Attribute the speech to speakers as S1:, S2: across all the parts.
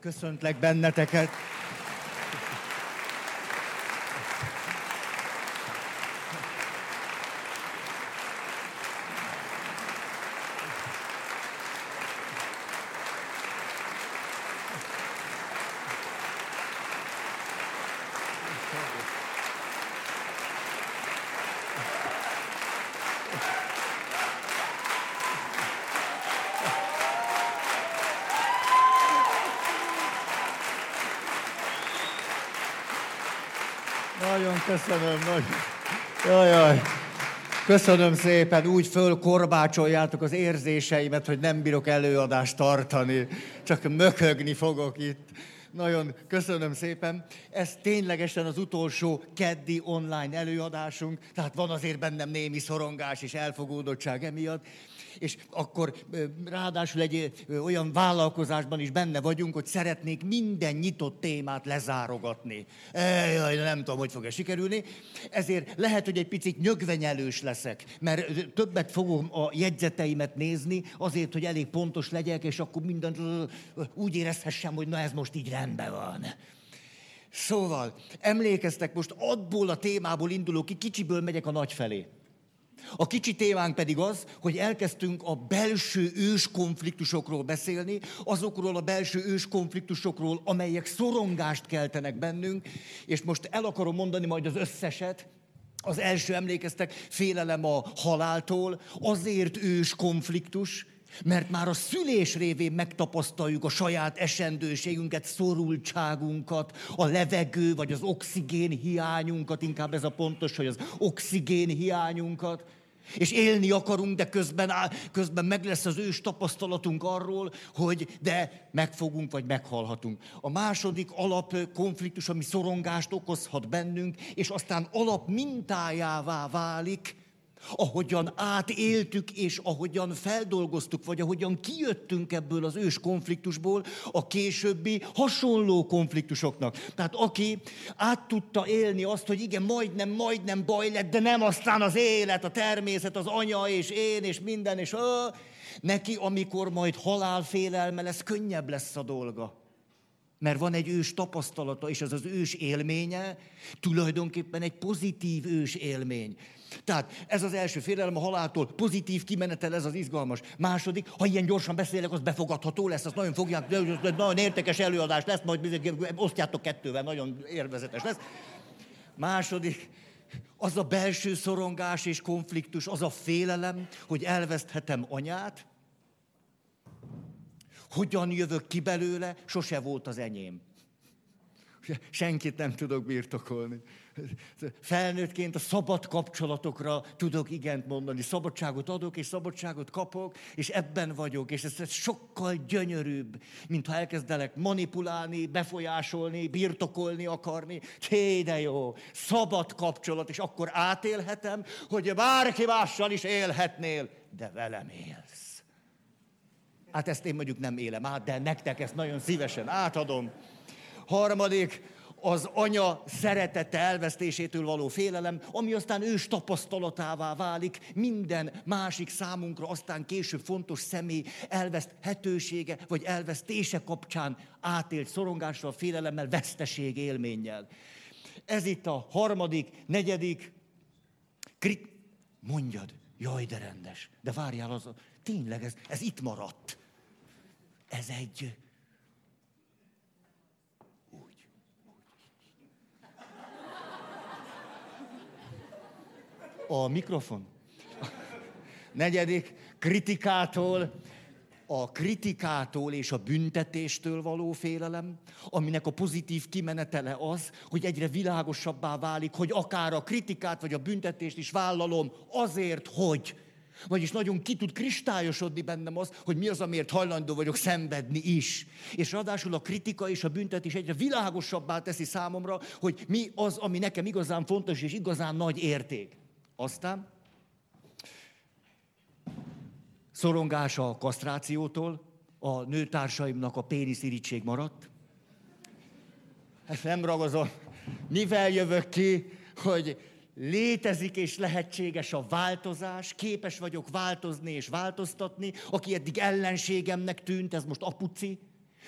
S1: Köszöntlek benneteket. Köszönöm, nagy. Jaj, jaj. Köszönöm szépen, úgy fölkorbácsoljátok az érzéseimet, hogy nem bírok előadást tartani, csak mökögni fogok itt. Nagyon köszönöm szépen. Ez ténylegesen az utolsó keddi online előadásunk, tehát van azért bennem némi szorongás és elfogódottság emiatt és akkor ráadásul egy olyan vállalkozásban is benne vagyunk, hogy szeretnék minden nyitott témát lezárogatni. Jaj, nem tudom, hogy fog ez sikerülni. Ezért lehet, hogy egy picit nyögvenyelős leszek, mert többet fogom a jegyzeteimet nézni, azért, hogy elég pontos legyek, és akkor mindent úgy érezhessem, hogy na ez most így rendben van. Szóval, emlékeztek, most abból a témából indulok ki, kicsiből megyek a nagy felé. A kicsi témánk pedig az, hogy elkezdtünk a belső ős konfliktusokról beszélni, azokról a belső ős konfliktusokról, amelyek szorongást keltenek bennünk, és most el akarom mondani majd az összeset, az első emlékeztek, félelem a haláltól, azért ős konfliktus, mert már a szülés révén megtapasztaljuk a saját esendőségünket, szorultságunkat, a levegő vagy az oxigén hiányunkat, inkább ez a pontos, hogy az oxigén hiányunkat. És élni akarunk, de közben, közben meg lesz az ős tapasztalatunk arról, hogy de megfogunk, vagy meghalhatunk. A második alap konfliktus, ami szorongást okozhat bennünk, és aztán alap mintájává válik, ahogyan átéltük, és ahogyan feldolgoztuk, vagy ahogyan kijöttünk ebből az ős konfliktusból, a későbbi hasonló konfliktusoknak. Tehát aki át tudta élni azt, hogy igen, majdnem, majdnem baj lett, de nem aztán az élet, a természet, az anya és én, és minden, és ö, neki, amikor majd halálfélelme lesz, könnyebb lesz a dolga. Mert van egy ős tapasztalata, és ez az ős élménye tulajdonképpen egy pozitív ős élmény. Tehát ez az első félelem a haláltól, pozitív kimenetel, ez az izgalmas. Második, ha ilyen gyorsan beszélek, az befogadható lesz, az nagyon fogják, nagyon értékes előadás lesz, majd osztjátok kettővel, nagyon érvezetes lesz. Második, az a belső szorongás és konfliktus, az a félelem, hogy elveszthetem anyát, hogyan jövök ki belőle, sose volt az enyém. Senkit nem tudok birtokolni. Felnőttként a szabad kapcsolatokra tudok igent mondani. Szabadságot adok, és szabadságot kapok, és ebben vagyok. És ez, ez sokkal gyönyörűbb, mint ha elkezdelek manipulálni, befolyásolni, birtokolni akarni. Hé, de jó, szabad kapcsolat, és akkor átélhetem, hogy bárki mással is élhetnél, de velem élsz. Hát ezt én mondjuk nem élem át, de nektek ezt nagyon szívesen átadom. Harmadik, az anya szeretete elvesztésétől való félelem, ami aztán ős tapasztalatává válik minden másik számunkra, aztán később fontos személy elveszthetősége vagy elvesztése kapcsán átélt szorongással, félelemmel, veszteség élménnyel. Ez itt a harmadik, negyedik, krit... mondjad, jaj, de rendes, de várjál, az, tényleg ez, ez itt maradt. Ez egy, a mikrofon. Negyedik, kritikától, a kritikától és a büntetéstől való félelem, aminek a pozitív kimenetele az, hogy egyre világosabbá válik, hogy akár a kritikát vagy a büntetést is vállalom azért, hogy. Vagyis nagyon ki tud kristályosodni bennem az, hogy mi az, amiért hajlandó vagyok szenvedni is. És ráadásul a kritika és a büntetés egyre világosabbá teszi számomra, hogy mi az, ami nekem igazán fontos és igazán nagy érték. Aztán szorongása a kasztrációtól, a nőtársaimnak a péniszirigység maradt. Ezt nem ragozom. Mivel jövök ki, hogy létezik és lehetséges a változás, képes vagyok változni és változtatni, aki eddig ellenségemnek tűnt, ez most apuci,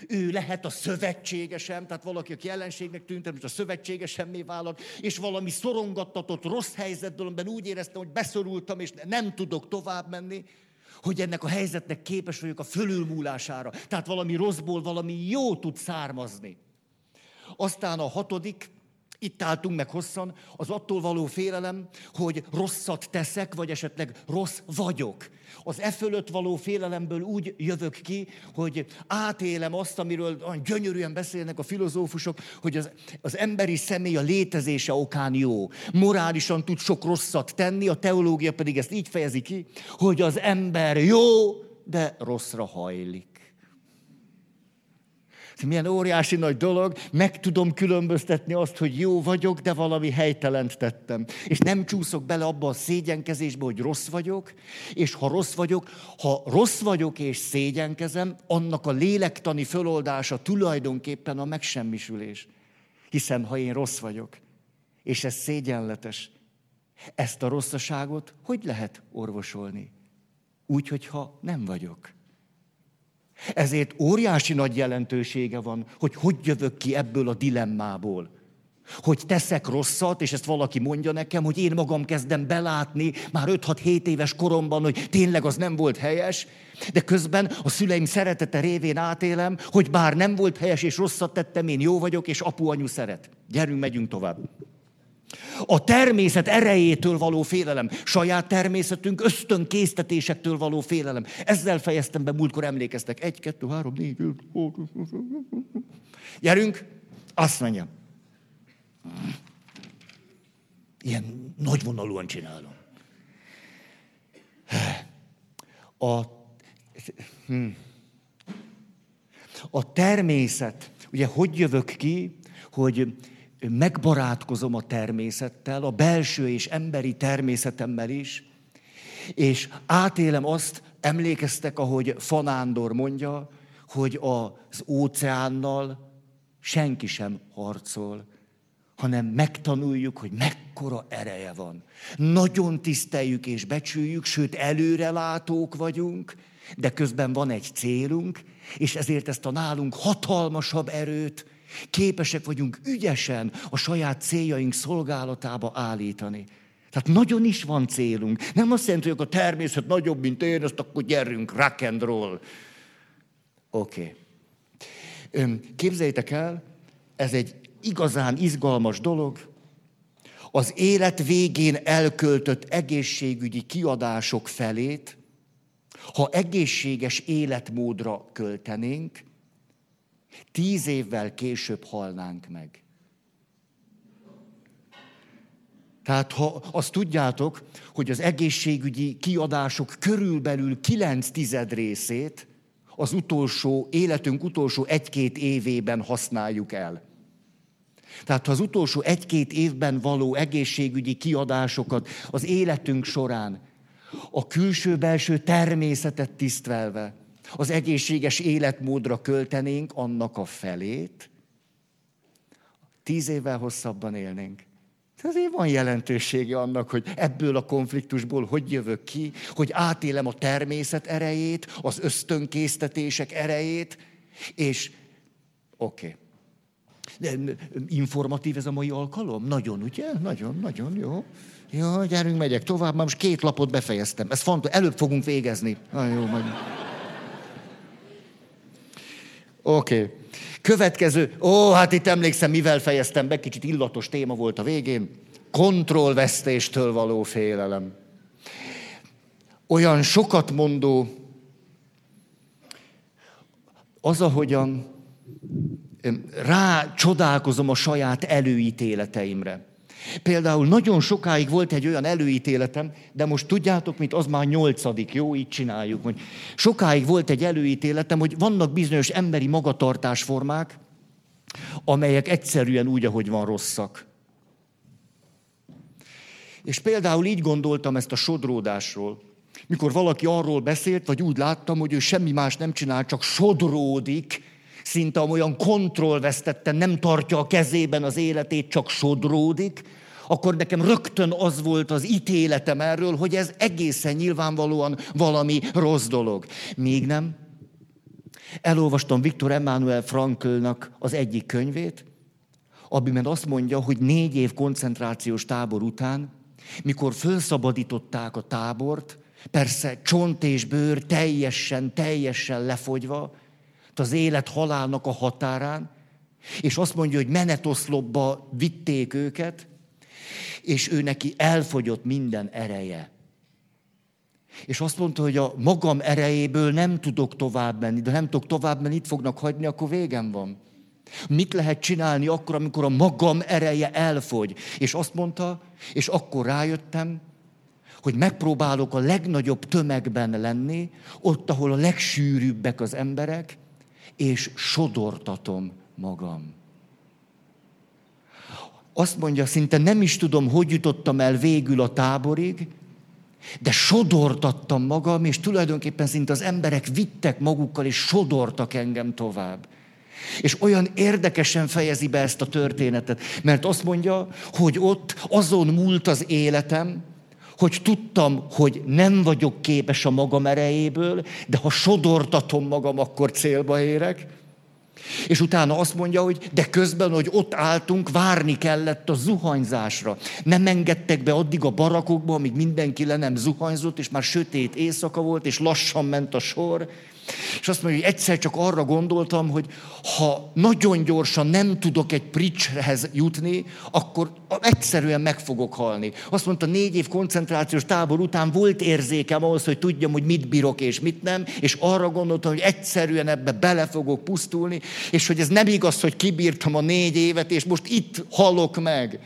S1: Ő lehet a szövetségesem, tehát valaki, aki ellenségnek tűnt, most a szövetségesemmé vállalt, és valami szorongattatott rossz helyzetből, amiben úgy éreztem, hogy beszorultam, és nem tudok tovább menni, hogy ennek a helyzetnek képes vagyok a fölülmúlására. Tehát valami rosszból valami jó tud származni. Aztán a hatodik, itt álltunk meg hosszan, az attól való félelem, hogy rosszat teszek, vagy esetleg rossz vagyok. Az e fölött való félelemből úgy jövök ki, hogy átélem azt, amiről olyan gyönyörűen beszélnek a filozófusok, hogy az, az emberi személy a létezése okán jó. Morálisan tud sok rosszat tenni, a teológia pedig ezt így fejezi ki, hogy az ember jó, de rosszra hajlik. Milyen óriási nagy dolog, meg tudom különböztetni azt, hogy jó vagyok, de valami helytelent tettem. És nem csúszok bele abba a szégyenkezésbe, hogy rossz vagyok, és ha rossz vagyok, ha rossz vagyok és szégyenkezem, annak a lélektani föloldása tulajdonképpen a megsemmisülés. Hiszen ha én rossz vagyok, és ez szégyenletes, ezt a rosszaságot hogy lehet orvosolni? Úgy, hogyha nem vagyok. Ezért óriási nagy jelentősége van, hogy hogy jövök ki ebből a dilemmából. Hogy teszek rosszat, és ezt valaki mondja nekem, hogy én magam kezdem belátni már 5-6-7 éves koromban, hogy tényleg az nem volt helyes, de közben a szüleim szeretete révén átélem, hogy bár nem volt helyes és rosszat tettem, én jó vagyok, és apu-anyu szeret. Gyerünk, megyünk tovább. A természet erejétől való félelem, saját természetünk ösztönkésztetésektől való félelem. Ezzel fejeztem be, múltkor emlékeztek. Egy, kettő, három, négy, öt, Gyerünk, azt mondja. Ilyen nagyvonalúan csinálom. A, hm. a természet, ugye hogy jövök ki, hogy megbarátkozom a természettel, a belső és emberi természetemmel is, és átélem azt, emlékeztek, ahogy Fanándor mondja, hogy az óceánnal senki sem harcol, hanem megtanuljuk, hogy mekkora ereje van. Nagyon tiszteljük és becsüljük, sőt előrelátók vagyunk, de közben van egy célunk, és ezért ezt a nálunk hatalmasabb erőt Képesek vagyunk ügyesen a saját céljaink szolgálatába állítani. Tehát nagyon is van célunk. Nem azt jelenti, hogy a természet nagyobb, mint én, azt akkor gyerünk, rock and roll. Oké. Okay. Képzeljétek el, ez egy igazán izgalmas dolog. Az élet végén elköltött egészségügyi kiadások felét, ha egészséges életmódra költenénk, Tíz évvel később halnánk meg. Tehát ha azt tudjátok, hogy az egészségügyi kiadások körülbelül 9 tized részét az utolsó, életünk utolsó egy-két évében használjuk el. Tehát ha az utolsó egy-két évben való egészségügyi kiadásokat az életünk során a külső-belső természetet tisztelve, az egészséges életmódra költenénk annak a felét, tíz évvel hosszabban élnénk. Azért van jelentősége annak, hogy ebből a konfliktusból hogy jövök ki, hogy átélem a természet erejét, az ösztönkésztetések erejét, és oké. Okay. Informatív ez a mai alkalom? Nagyon, ugye? Nagyon, nagyon jó. Jó, gyerünk, megyek tovább, már most két lapot befejeztem. Ez fontos, előbb fogunk végezni. Na jó, majd. Oké. Okay. Következő, ó, hát itt emlékszem, mivel fejeztem be, kicsit illatos téma volt a végén. Kontrollvesztéstől való félelem. Olyan sokat mondó, az, ahogyan rá csodálkozom a saját előítéleteimre. Például nagyon sokáig volt egy olyan előítéletem, de most tudjátok, mint az már nyolcadik, jó, így csináljuk. Hogy sokáig volt egy előítéletem, hogy vannak bizonyos emberi magatartásformák, amelyek egyszerűen úgy, ahogy van rosszak. És például így gondoltam ezt a sodródásról. Mikor valaki arról beszélt, vagy úgy láttam, hogy ő semmi más nem csinál, csak sodródik, szinte olyan kontrollvesztetten nem tartja a kezében az életét, csak sodródik, akkor nekem rögtön az volt az ítéletem erről, hogy ez egészen nyilvánvalóan valami rossz dolog. Még nem. Elolvastam Viktor Emmanuel Franklnak az egyik könyvét, amiben azt mondja, hogy négy év koncentrációs tábor után, mikor felszabadították a tábort, persze csont és bőr teljesen, teljesen lefogyva, az élet halálnak a határán, és azt mondja, hogy menetoszlopba vitték őket, és ő neki elfogyott minden ereje. És azt mondta, hogy a magam erejéből nem tudok tovább menni, de nem tudok tovább menni, itt fognak hagyni, akkor végem van. Mit lehet csinálni akkor, amikor a magam ereje elfogy? És azt mondta, és akkor rájöttem, hogy megpróbálok a legnagyobb tömegben lenni, ott, ahol a legsűrűbbek az emberek, és sodortatom magam. Azt mondja, szinte nem is tudom, hogy jutottam el végül a táborig, de sodortattam magam, és tulajdonképpen szinte az emberek vittek magukkal, és sodortak engem tovább. És olyan érdekesen fejezi be ezt a történetet, mert azt mondja, hogy ott azon múlt az életem, hogy tudtam, hogy nem vagyok képes a magam erejéből, de ha sodortatom magam, akkor célba érek. És utána azt mondja, hogy de közben, hogy ott álltunk, várni kellett a zuhanyzásra. Nem engedtek be addig a barakokba, amíg mindenki le nem zuhanyzott, és már sötét éjszaka volt, és lassan ment a sor. És azt mondja, hogy egyszer csak arra gondoltam, hogy ha nagyon gyorsan nem tudok egy pricshez jutni, akkor egyszerűen meg fogok halni. Azt mondta, négy év koncentrációs tábor után volt érzékem ahhoz, hogy tudjam, hogy mit bírok és mit nem, és arra gondoltam, hogy egyszerűen ebbe bele fogok pusztulni, és hogy ez nem igaz, hogy kibírtam a négy évet, és most itt halok meg.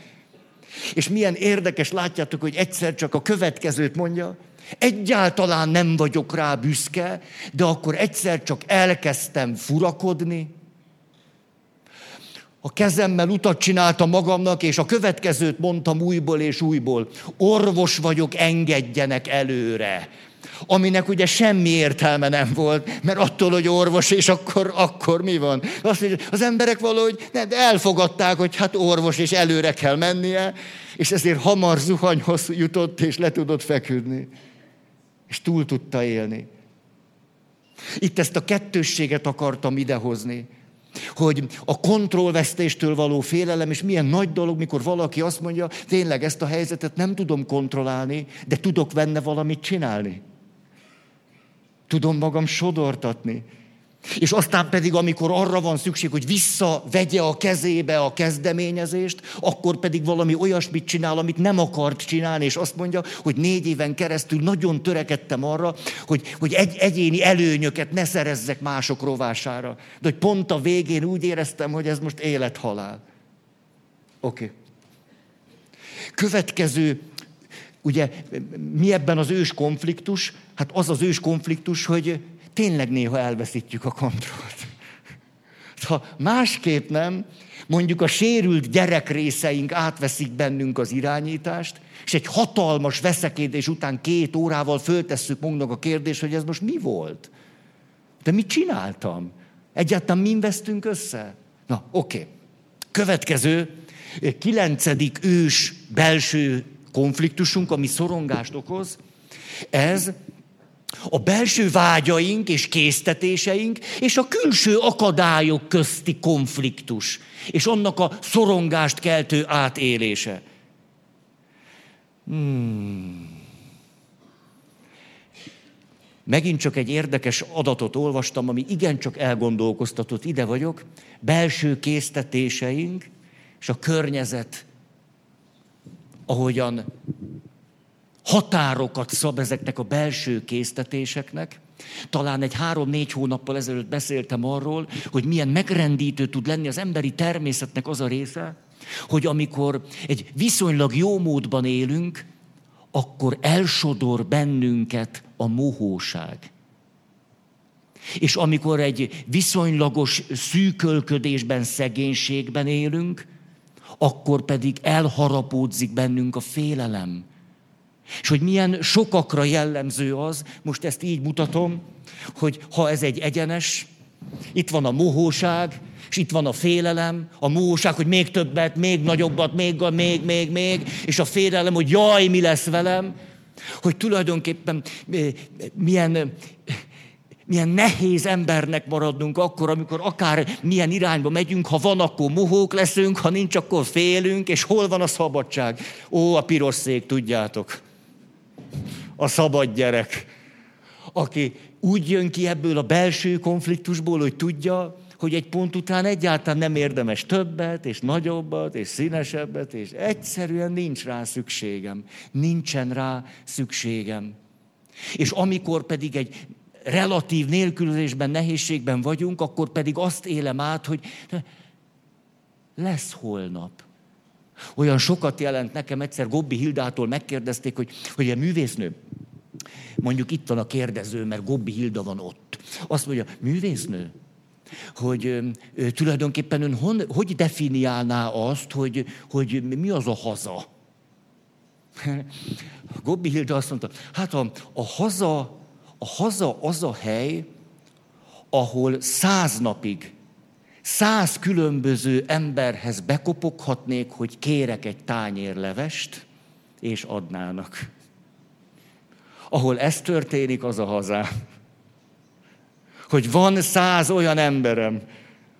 S1: És milyen érdekes, látjátok, hogy egyszer csak a következőt mondja, Egyáltalán nem vagyok rá büszke, de akkor egyszer csak elkezdtem furakodni. A kezemmel utat csináltam magamnak, és a következőt mondtam újból és újból. Orvos vagyok, engedjenek előre. Aminek ugye semmi értelme nem volt, mert attól, hogy orvos, és akkor, akkor mi van? Azt mondja, az emberek valahogy nem, elfogadták, hogy hát orvos, és előre kell mennie, és ezért hamar zuhanyhoz jutott, és le tudott feküdni és túl tudta élni. Itt ezt a kettősséget akartam idehozni, hogy a kontrollvesztéstől való félelem, és milyen nagy dolog, mikor valaki azt mondja, tényleg ezt a helyzetet nem tudom kontrollálni, de tudok benne valamit csinálni. Tudom magam sodortatni. És aztán pedig, amikor arra van szükség, hogy visszavegye a kezébe a kezdeményezést, akkor pedig valami olyasmit csinál, amit nem akart csinálni, és azt mondja, hogy négy éven keresztül nagyon törekedtem arra, hogy, hogy egy, egyéni előnyöket ne szerezzek mások rovására. De hogy pont a végén úgy éreztem, hogy ez most élethalál. Oké. Okay. Következő, ugye mi ebben az ős konfliktus? Hát az az ős konfliktus, hogy tényleg néha elveszítjük a kontrollt. Ha másképp nem, mondjuk a sérült gyerekrészeink átveszik bennünk az irányítást, és egy hatalmas veszekedés után két órával föltesszük magunknak a kérdést, hogy ez most mi volt? De mit csináltam? Egyáltalán mi vesztünk össze? Na, oké. Okay. Következő, kilencedik ős belső konfliktusunk, ami szorongást okoz, ez a belső vágyaink és késztetéseink és a külső akadályok közti konfliktus, és annak a szorongást keltő átélése. Hmm. Megint csak egy érdekes adatot olvastam, ami igencsak elgondolkoztatott. Ide vagyok. Belső késztetéseink és a környezet, ahogyan határokat szab ezeknek a belső késztetéseknek. Talán egy három-négy hónappal ezelőtt beszéltem arról, hogy milyen megrendítő tud lenni az emberi természetnek az a része, hogy amikor egy viszonylag jó módban élünk, akkor elsodor bennünket a mohóság. És amikor egy viszonylagos szűkölködésben, szegénységben élünk, akkor pedig elharapódzik bennünk a félelem, és hogy milyen sokakra jellemző az, most ezt így mutatom, hogy ha ez egy egyenes, itt van a mohóság, és itt van a félelem, a mohóság, hogy még többet, még nagyobbat, még, még, még, még, és a félelem, hogy jaj, mi lesz velem, hogy tulajdonképpen eh, milyen
S2: milyen nehéz embernek maradnunk akkor, amikor akár milyen irányba megyünk, ha van, akkor mohók leszünk, ha nincs, akkor félünk, és hol van a szabadság? Ó, a piros szék, tudjátok. A szabad gyerek, aki úgy jön ki ebből a belső konfliktusból, hogy tudja, hogy egy pont után egyáltalán nem érdemes többet, és nagyobbat, és színesebbet, és egyszerűen nincs rá szükségem. Nincsen rá szükségem. És amikor pedig egy relatív nélkülözésben, nehézségben vagyunk, akkor pedig azt élem át, hogy lesz holnap. Olyan sokat jelent nekem, egyszer Gobbi Hildától megkérdezték, hogy, hogy a művésznő, mondjuk itt van a kérdező, mert Gobbi Hilda van ott. Azt mondja, művésznő, hogy ö, tulajdonképpen ön hon, hogy definiálná azt, hogy, hogy mi az a haza? Gobbi Hilda azt mondta, hát a, a haza a haza az a hely, ahol száz napig, száz különböző emberhez bekopoghatnék, hogy kérek egy tányér levest, és adnának. Ahol ez történik, az a hazám. Hogy van száz olyan emberem,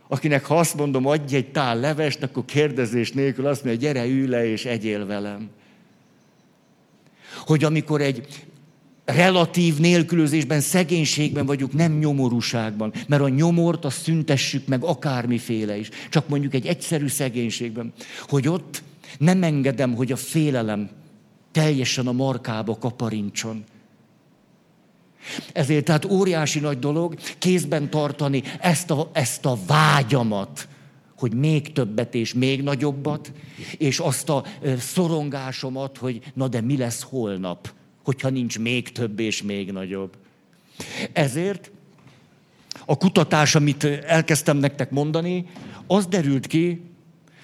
S2: akinek ha azt mondom, adj egy tál levest, akkor kérdezés nélkül azt mondja, gyere, ülj le és egyél velem. Hogy amikor egy relatív nélkülözésben, szegénységben vagyunk, nem nyomorúságban. Mert a nyomort azt szüntessük meg akármiféle is. Csak mondjuk egy egyszerű szegénységben. Hogy ott nem engedem, hogy a félelem teljesen a markába kaparincson. Ezért tehát óriási nagy dolog kézben tartani ezt a, ezt a vágyamat, hogy még többet és még nagyobbat, és azt a szorongásomat, hogy na de mi lesz holnap hogyha nincs még több és még nagyobb. Ezért a kutatás, amit elkezdtem nektek mondani, az derült ki,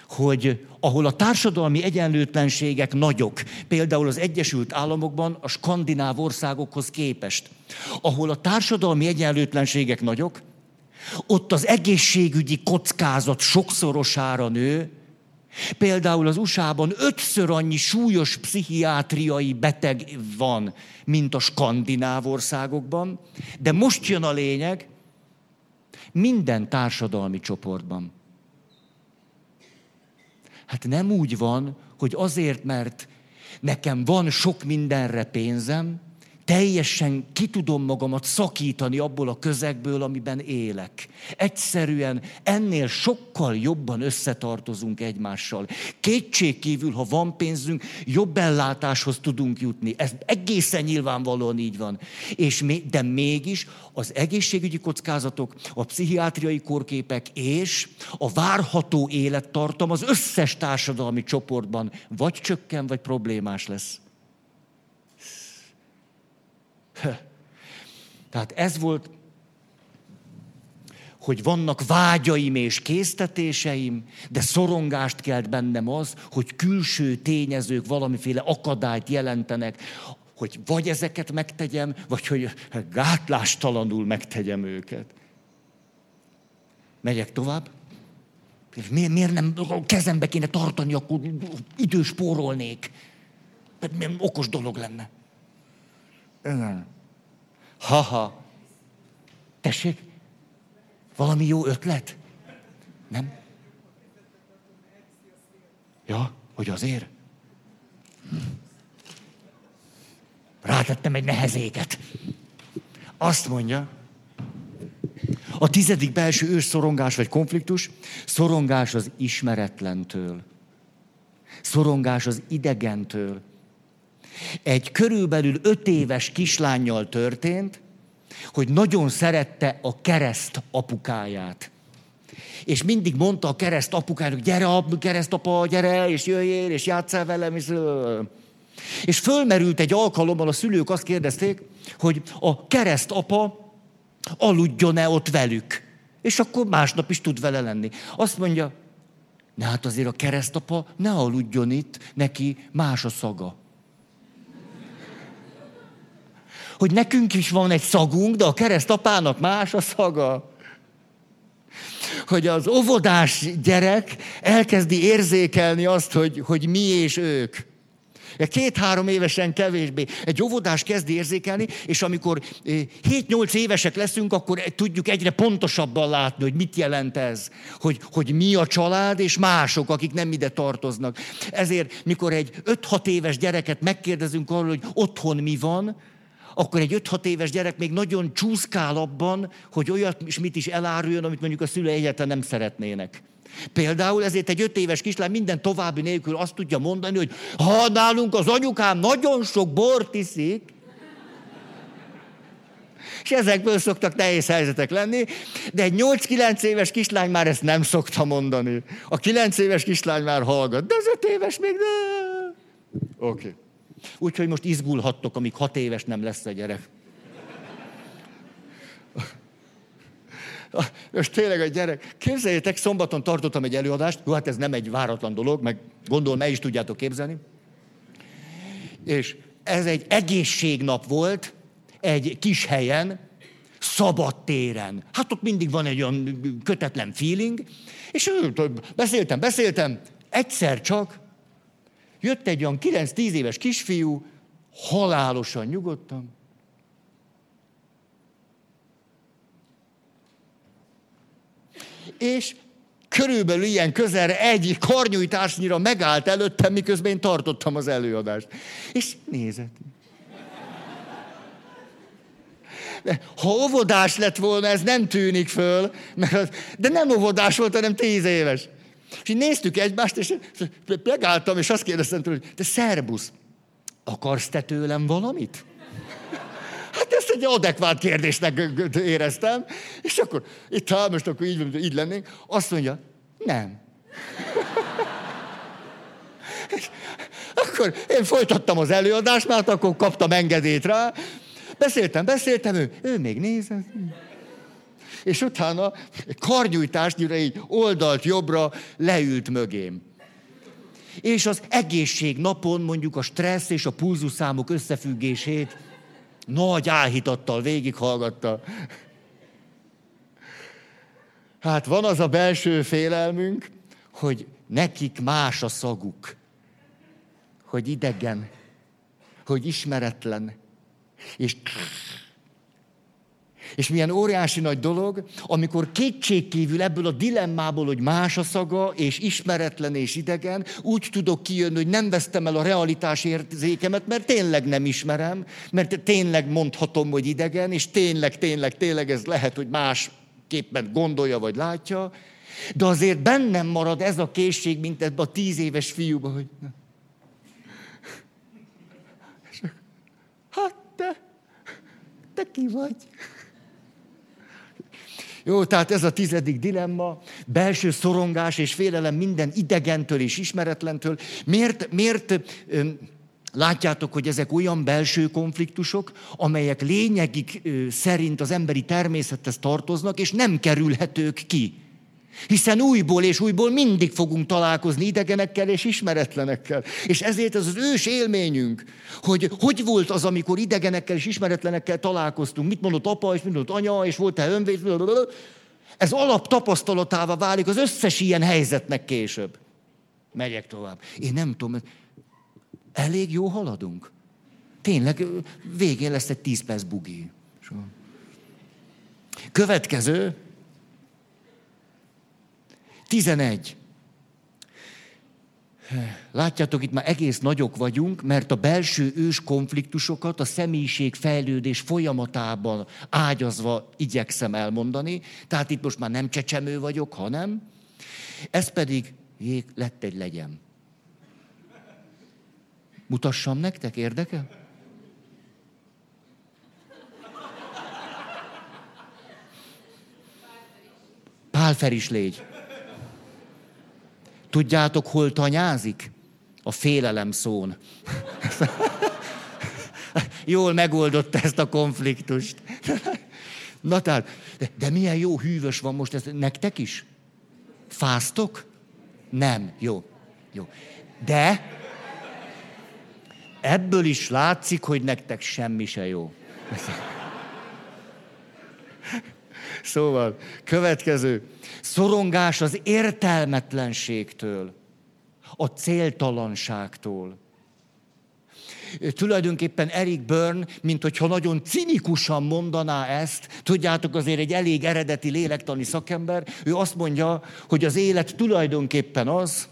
S2: hogy ahol a társadalmi egyenlőtlenségek nagyok, például az Egyesült Államokban a skandináv országokhoz képest, ahol a társadalmi egyenlőtlenségek nagyok, ott az egészségügyi kockázat sokszorosára nő, Például az USA-ban ötször annyi súlyos pszichiátriai beteg van, mint a skandináv országokban, de most jön a lényeg, minden társadalmi csoportban. Hát nem úgy van, hogy azért, mert nekem van sok mindenre pénzem, teljesen ki tudom magamat szakítani abból a közegből, amiben élek. Egyszerűen ennél sokkal jobban összetartozunk egymással. Kétség kívül, ha van pénzünk, jobb ellátáshoz tudunk jutni. Ez egészen nyilvánvalóan így van. És még, de mégis az egészségügyi kockázatok, a pszichiátriai korképek és a várható élettartam az összes társadalmi csoportban vagy csökken, vagy problémás lesz. Tehát ez volt, hogy vannak vágyaim és késztetéseim, de szorongást kelt bennem az, hogy külső tényezők valamiféle akadályt jelentenek, hogy vagy ezeket megtegyem, vagy hogy gátlástalanul megtegyem őket. Megyek tovább? Miért, miért nem a kezembe kéne tartani, akkor időspórolnék? Mert okos dolog lenne. Igen. Haha. Tessék? Valami jó ötlet? Nem? Ja, hogy azért? Rátettem egy nehezéket. Azt mondja, a tizedik belső ős szorongás vagy konfliktus, szorongás az ismeretlentől. Szorongás az idegentől. Egy körülbelül öt éves kislányjal történt, hogy nagyon szerette a kereszt apukáját. És mindig mondta a kereszt apukának, gyere, ap, kereszt apa, gyere, és jöjjél, és játsszál velem. És, és fölmerült egy alkalommal, a szülők azt kérdezték, hogy a kereszt apa aludjon-e ott velük. És akkor másnap is tud vele lenni. Azt mondja, ne hát azért a keresztapa ne aludjon itt, neki más a szaga. Hogy nekünk is van egy szagunk, de a keresztapának más a szaga. Hogy az óvodás gyerek elkezdi érzékelni azt, hogy, hogy mi és ők. Két-három évesen kevésbé. Egy óvodás kezd érzékelni, és amikor 7-8 évesek leszünk, akkor tudjuk egyre pontosabban látni, hogy mit jelent ez. Hogy, hogy mi a család, és mások, akik nem ide tartoznak. Ezért, mikor egy 5-6 éves gyereket megkérdezünk arról, hogy otthon mi van, akkor egy 5-6 éves gyerek még nagyon csúszkál abban, hogy olyat is mit is eláruljon, amit mondjuk a szülei egyáltalán nem szeretnének. Például ezért egy öt éves kislány minden további nélkül azt tudja mondani, hogy ha nálunk az anyukám nagyon sok bort iszik, és ezekből szoktak nehéz helyzetek lenni, de egy 8-9 éves kislány már ezt nem szokta mondani. A 9 éves kislány már hallgat, de az 5 éves még nem. Oké. Okay. Úgyhogy most izgulhattok, amíg 6 éves nem lesz a gyerek. Most tényleg a gyerek. Képzeljétek, szombaton tartottam egy előadást, jó, hát ez nem egy váratlan dolog, meg gondolom, meg is tudjátok képzelni. És ez egy egészségnap volt, egy kis helyen, szabad téren. Hát ott mindig van egy olyan kötetlen feeling, és beszéltem, beszéltem, egyszer csak jött egy olyan 9-10 éves kisfiú, halálosan nyugodtan, és körülbelül ilyen közelre egy karnyújtásnyira megállt előttem, miközben én tartottam az előadást. És nézett. De ha óvodás lett volna, ez nem tűnik föl, mert, de nem óvodás volt, hanem tíz éves. És így néztük egymást, és megálltam, és azt kérdeztem tőle, hogy te szerbusz, akarsz te tőlem valamit? Hát ezt egy adekvát kérdésnek éreztem, és akkor itt ha most akkor így, így lennénk, azt mondja, nem. Akkor én folytattam az előadást, mert akkor kaptam engedélyt rá. Beszéltem, beszéltem, ő, ő még nézett. És utána karnyújtásnyira így oldalt jobbra leült mögém. És az egészség napon mondjuk a stressz és a pulzuszámok összefüggését nagy áhítattal végighallgatta. Hát van az a belső félelmünk, hogy nekik más a szaguk. Hogy idegen, hogy ismeretlen. És és milyen óriási nagy dolog, amikor kétségkívül ebből a dilemmából, hogy más a szaga, és ismeretlen és idegen, úgy tudok kijönni, hogy nem vesztem el a realitás érzékemet, mert tényleg nem ismerem, mert tényleg mondhatom, hogy idegen, és tényleg, tényleg, tényleg ez lehet, hogy másképpen gondolja vagy látja, de azért bennem marad ez a készség, mint ebben a tíz éves fiúba, hogy... Hát te, te ki vagy? Jó, tehát ez a tizedik dilemma, belső szorongás és félelem minden idegentől és ismeretlentől. Miért, miért Látjátok, hogy ezek olyan belső konfliktusok, amelyek lényegik szerint az emberi természethez tartoznak, és nem kerülhetők ki. Hiszen újból és újból mindig fogunk találkozni idegenekkel és ismeretlenekkel. És ezért ez az ős élményünk, hogy hogy volt az, amikor idegenekkel és ismeretlenekkel találkoztunk. Mit mondott apa, és mit mondott anya, és volt-e önvéd. Ez alap tapasztalatává válik az összes ilyen helyzetnek később. Megyek tovább. Én nem tudom, elég jó haladunk. Tényleg, végén lesz egy tíz perc bugi. Következő, 11. Látjátok, itt már egész nagyok vagyunk, mert a belső ős konfliktusokat a személyiség fejlődés folyamatában ágyazva igyekszem elmondani. Tehát itt most már nem csecsemő vagyok, hanem ez pedig jég, lett egy legyen. Mutassam nektek, érdekel? Pálfer is légy. Tudjátok, hol tanyázik? A félelem szón. Jól megoldotta ezt a konfliktust. Na tehát, de, de milyen jó hűvös van most ez nektek is? Fáztok? Nem. Jó. Jó. De ebből is látszik, hogy nektek semmi se jó. Szóval, következő. Szorongás az értelmetlenségtől, a céltalanságtól. tulajdonképpen Eric Byrne, mint hogyha nagyon cinikusan mondaná ezt, tudjátok, azért egy elég eredeti lélektani szakember, ő azt mondja, hogy az élet tulajdonképpen az,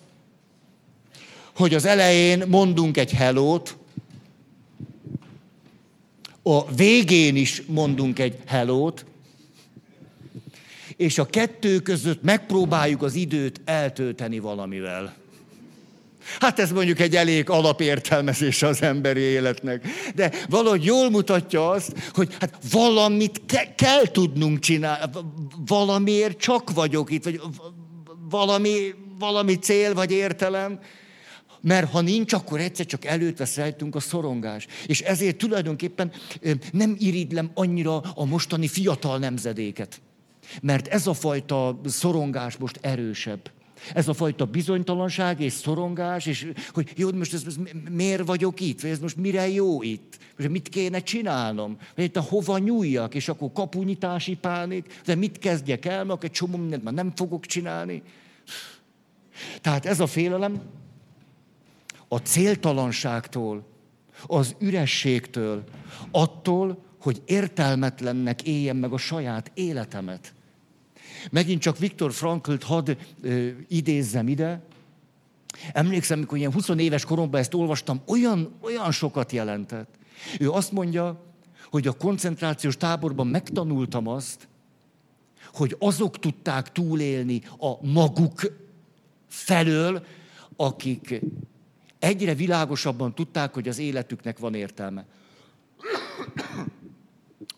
S2: hogy az elején mondunk egy hellót, a végén is mondunk egy hellót, és a kettő között megpróbáljuk az időt eltölteni valamivel. Hát ez mondjuk egy elég alapértelmezés az emberi életnek. De valahogy jól mutatja azt, hogy hát valamit ke- kell tudnunk csinálni, valamiért csak vagyok itt, vagy valami, valami cél vagy értelem. Mert ha nincs, akkor egyszer csak előtt vesz a szorongás. És ezért tulajdonképpen nem iridlem annyira a mostani fiatal nemzedéket. Mert ez a fajta szorongás most erősebb. Ez a fajta bizonytalanság és szorongás, és hogy jó, most ez, ez miért vagyok itt, vagy ez most mire jó itt, most mit kéne csinálnom, vagy itt a hova nyúljak, és akkor kapunyítási pánik, de mit kezdjek el, mert egy csomó mindent már nem fogok csinálni. Tehát ez a félelem a céltalanságtól, az ürességtől, attól, hogy értelmetlennek éljem meg a saját életemet. Megint csak Viktor Franklt hadd ö, idézzem ide. Emlékszem, amikor ilyen 20 éves koromban ezt olvastam, olyan, olyan sokat jelentett. Ő azt mondja, hogy a koncentrációs táborban megtanultam azt, hogy azok tudták túlélni a maguk felől, akik egyre világosabban tudták, hogy az életüknek van értelme.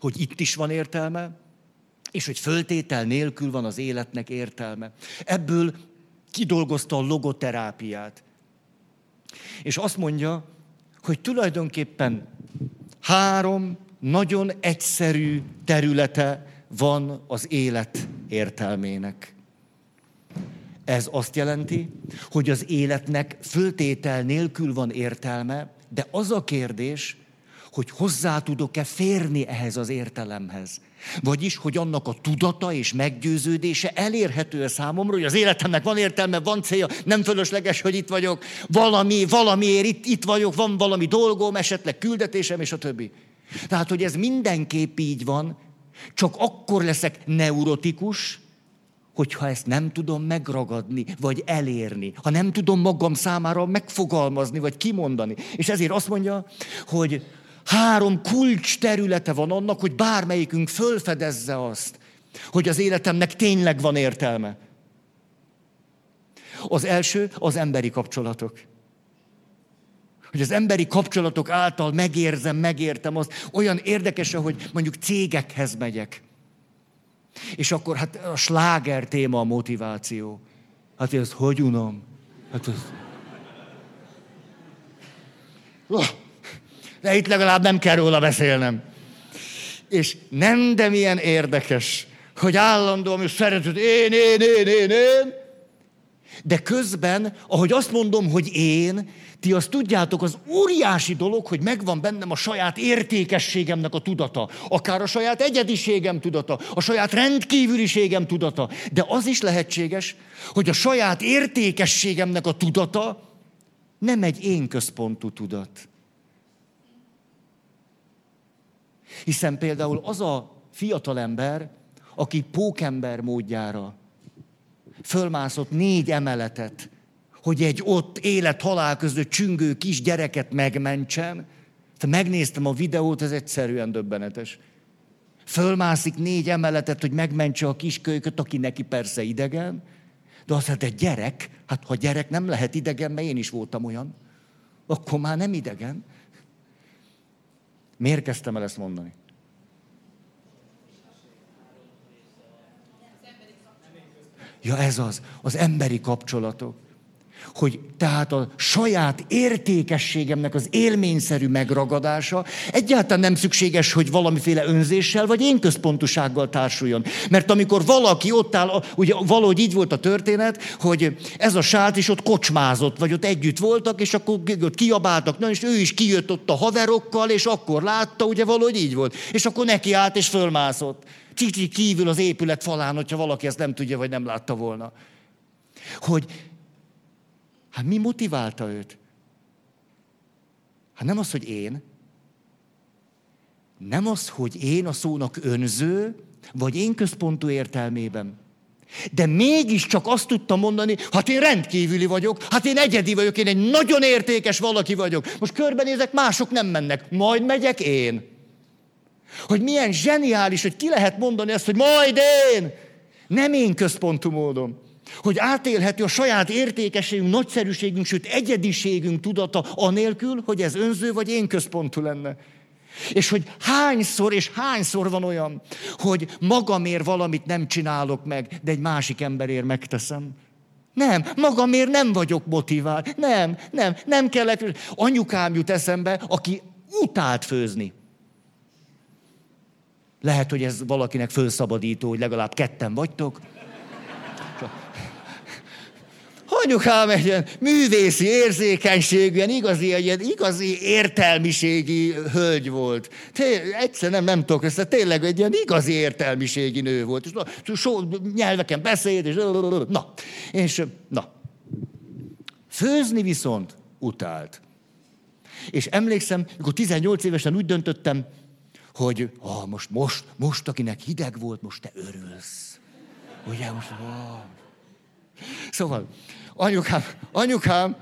S2: Hogy itt is van értelme, és hogy föltétel nélkül van az életnek értelme. Ebből kidolgozta a logoterápiát. És azt mondja, hogy tulajdonképpen három nagyon egyszerű területe van az élet értelmének. Ez azt jelenti, hogy az életnek föltétel nélkül van értelme, de az a kérdés, hogy hozzá tudok-e férni ehhez az értelemhez. Vagyis, hogy annak a tudata és meggyőződése elérhető a számomra, hogy az életemnek van értelme, van célja, nem fölösleges, hogy itt vagyok, valami, valamiért itt, itt vagyok, van valami dolgom, esetleg küldetésem, és a többi. Tehát, hogy ez mindenképp így van, csak akkor leszek neurotikus, hogyha ezt nem tudom megragadni, vagy elérni, ha nem tudom magam számára megfogalmazni, vagy kimondani. És ezért azt mondja, hogy Három kulcs területe van annak, hogy bármelyikünk fölfedezze azt, hogy az életemnek tényleg van értelme. Az első az emberi kapcsolatok. Hogy az emberi kapcsolatok által megérzem, megértem azt. Olyan érdekes, hogy mondjuk cégekhez megyek. És akkor hát a sláger téma a motiváció. Hát ez hogy unom? Hát ez de itt legalább nem kell róla beszélnem. És nem, de milyen érdekes, hogy állandóan hogy szereted, én, én, én, én, én. De közben, ahogy azt mondom, hogy én, ti azt tudjátok, az óriási dolog, hogy megvan bennem a saját értékességemnek a tudata, akár a saját egyediségem tudata, a saját rendkívüliségem tudata. De az is lehetséges, hogy a saját értékességemnek a tudata nem egy én központú tudat. Hiszen például az a fiatalember, aki pókember módjára fölmászott négy emeletet, hogy egy ott élet-halál között csüngő kis gyereket megmentsen, te megnéztem a videót, ez egyszerűen döbbenetes. Fölmászik négy emeletet, hogy megmentse a kiskölyköt, aki neki persze idegen, de azt hát egy gyerek, hát ha gyerek nem lehet idegen, mert én is voltam olyan, akkor már nem idegen. Miért kezdtem el ezt mondani? Ja, ez az, az emberi kapcsolatok. Hogy tehát a saját értékességemnek az élményszerű megragadása egyáltalán nem szükséges, hogy valamiféle önzéssel vagy én központusággal társuljon. Mert amikor valaki ott áll, ugye valahogy így volt a történet, hogy ez a sát is ott kocsmázott, vagy ott együtt voltak, és akkor ott kiabáltak, na, és ő is kijött ott a haverokkal, és akkor látta, ugye valahogy így volt. És akkor neki állt, és fölmászott. Csicsi kívül az épület falán, hogyha valaki ezt nem tudja, vagy nem látta volna. Hogy Hát mi motiválta őt? Hát nem az, hogy én. Nem az, hogy én a szónak önző, vagy én központú értelmében. De mégiscsak azt tudtam mondani, hát én rendkívüli vagyok, hát én egyedi vagyok, én egy nagyon értékes valaki vagyok. Most körbenézek, mások nem mennek, majd megyek én. Hogy milyen zseniális, hogy ki lehet mondani azt, hogy majd én. Nem én központú módon. Hogy átélhető a saját értékességünk, nagyszerűségünk, sőt egyediségünk tudata, anélkül, hogy ez önző vagy én központú lenne. És hogy hányszor és hányszor van olyan, hogy magamért valamit nem csinálok meg, de egy másik emberért megteszem. Nem, magamért nem vagyok motivált. Nem, nem, nem kellett. Anyukám jut eszembe, aki utált főzni. Lehet, hogy ez valakinek fölszabadító, hogy legalább ketten vagytok. Anyukám egy ilyen művészi érzékenységű, ilyen igazi, egy ilyen igazi értelmiségi hölgy volt. Té, egyszer nem, nem tudok össze, tényleg egy ilyen igazi értelmiségi nő volt. És so, nyelveken beszélt, és na. És na. Főzni viszont utált. És emlékszem, amikor 18 évesen úgy döntöttem, hogy ah, most, most, most, akinek hideg volt, most te örülsz. Ugye, most, ah. Szóval, anyukám, anyukám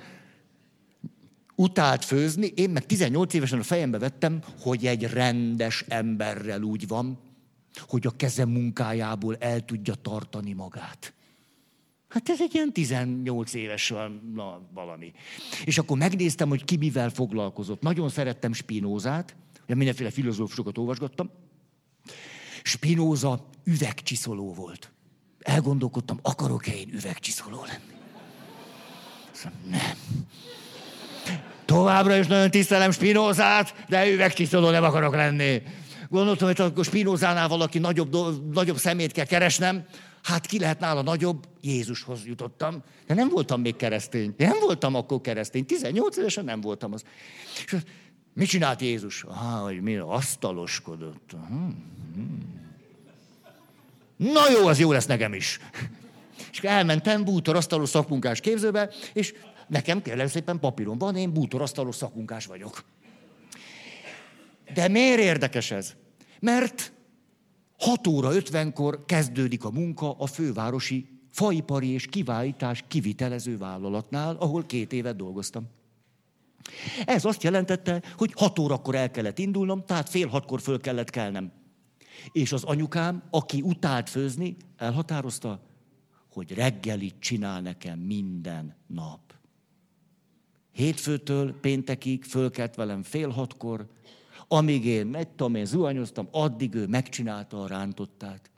S2: utált főzni, én meg 18 évesen a fejembe vettem, hogy egy rendes emberrel úgy van, hogy a keze munkájából el tudja tartani magát. Hát ez egy ilyen 18 éves na, valami. És akkor megnéztem, hogy ki mivel foglalkozott. Nagyon szerettem Spinózát, mindenféle filozófusokat olvasgattam. Spinoza üvegcsiszoló volt. Elgondolkodtam, akarok-e én üvegcsiszoló lenni? Nem. Továbbra is nagyon tisztelem Spinozát, de üvegcsiszoló nem akarok lenni. Gondoltam, hogy akkor Spinozánál valaki nagyobb, nagyobb szemét kell keresnem. Hát ki lehet nála nagyobb? Jézushoz jutottam. De nem voltam még keresztény. Nem voltam akkor keresztény. 18 évesen nem voltam az. És mit csinált Jézus? Ah, hogy mi asztaloskodott. Hmm. Na jó, az jó lesz nekem is. És elmentem bútorasztaló szakmunkás képzőbe, és nekem kérlek szépen papíron van, én bútorasztaló szakmunkás vagyok. De miért érdekes ez? Mert 6 óra 50-kor kezdődik a munka a fővárosi faipari és kivállítás kivitelező vállalatnál, ahol két évet dolgoztam. Ez azt jelentette, hogy 6 órakor el kellett indulnom, tehát fél hatkor föl kellett kelnem. És az anyukám, aki utált főzni, elhatározta, hogy reggelit csinál nekem minden nap. Hétfőtől péntekig fölkelt velem fél hatkor, amíg én, megy, tudom én, zuhanyoztam, addig ő megcsinálta a rántottát.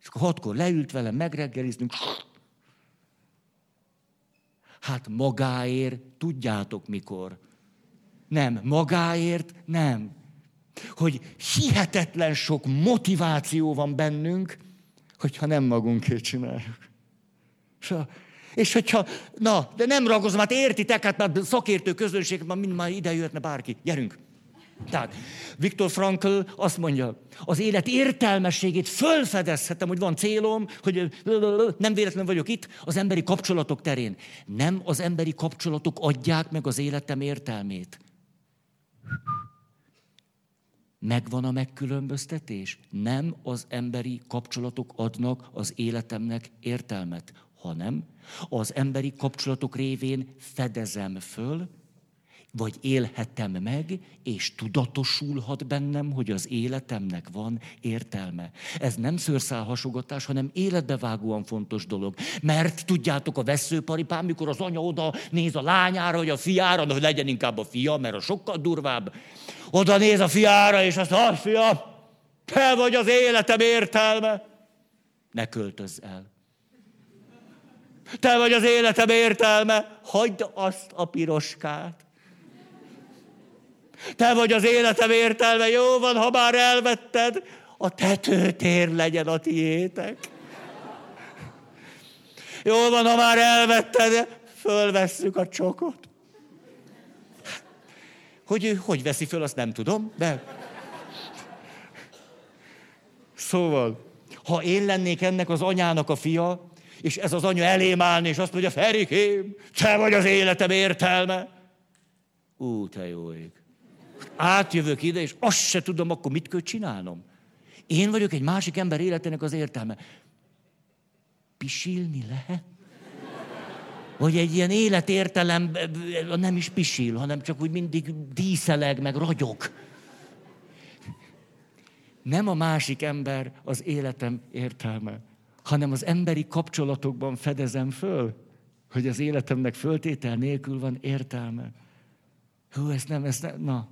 S2: És akkor hatkor leült velem, megreggeliztünk. Hát magáért, tudjátok mikor. Nem, magáért nem. Hogy hihetetlen sok motiváció van bennünk, hogyha nem magunkért csináljuk. És, a, és hogyha, na, de nem ragozom, hát értitek, hát már szakértő közönség, már mind már ide jöhetne bárki. Gyerünk! Tehát Viktor Frankl azt mondja, az élet értelmességét fölfedezhetem, hogy van célom, hogy nem véletlenül vagyok itt, az emberi kapcsolatok terén. Nem az emberi kapcsolatok adják meg az életem értelmét. Megvan a megkülönböztetés? Nem az emberi kapcsolatok adnak az életemnek értelmet, hanem az emberi kapcsolatok révén fedezem föl, vagy élhetem meg, és tudatosulhat bennem, hogy az életemnek van értelme. Ez nem szőrszálhasogatás, hanem életbevágóan fontos dolog. Mert tudjátok, a veszőparipám, mikor az anya oda néz a lányára, hogy a fiára, hogy legyen inkább a fia, mert a sokkal durvább, oda néz a fiára, és azt mondja, fiam, te vagy az életem értelme. Ne költözz el. Te vagy az életem értelme, hagyd azt a piroskát. Te vagy az életem értelme, jó van, ha már elvetted, a tetőtér legyen a tiétek. Jó van, ha már elvetted, fölvesszük a csokot. Hogy ő hogy veszi föl, azt nem tudom, de... Szóval, ha én lennék ennek az anyának a fia, és ez az anya elém állni, és azt mondja, Ferikém, te vagy az életem értelme, Ú, te jó ég. Átjövök ide, és azt se tudom, akkor mit kell csinálnom. Én vagyok egy másik ember életének az értelme. Pisilni lehet? Vagy egy ilyen életértelem nem is pisil, hanem csak úgy mindig díszeleg, meg ragyog. Nem a másik ember az életem értelme, hanem az emberi kapcsolatokban fedezem föl, hogy az életemnek föltétel nélkül van értelme. Hú, ezt nem, ezt nem, na.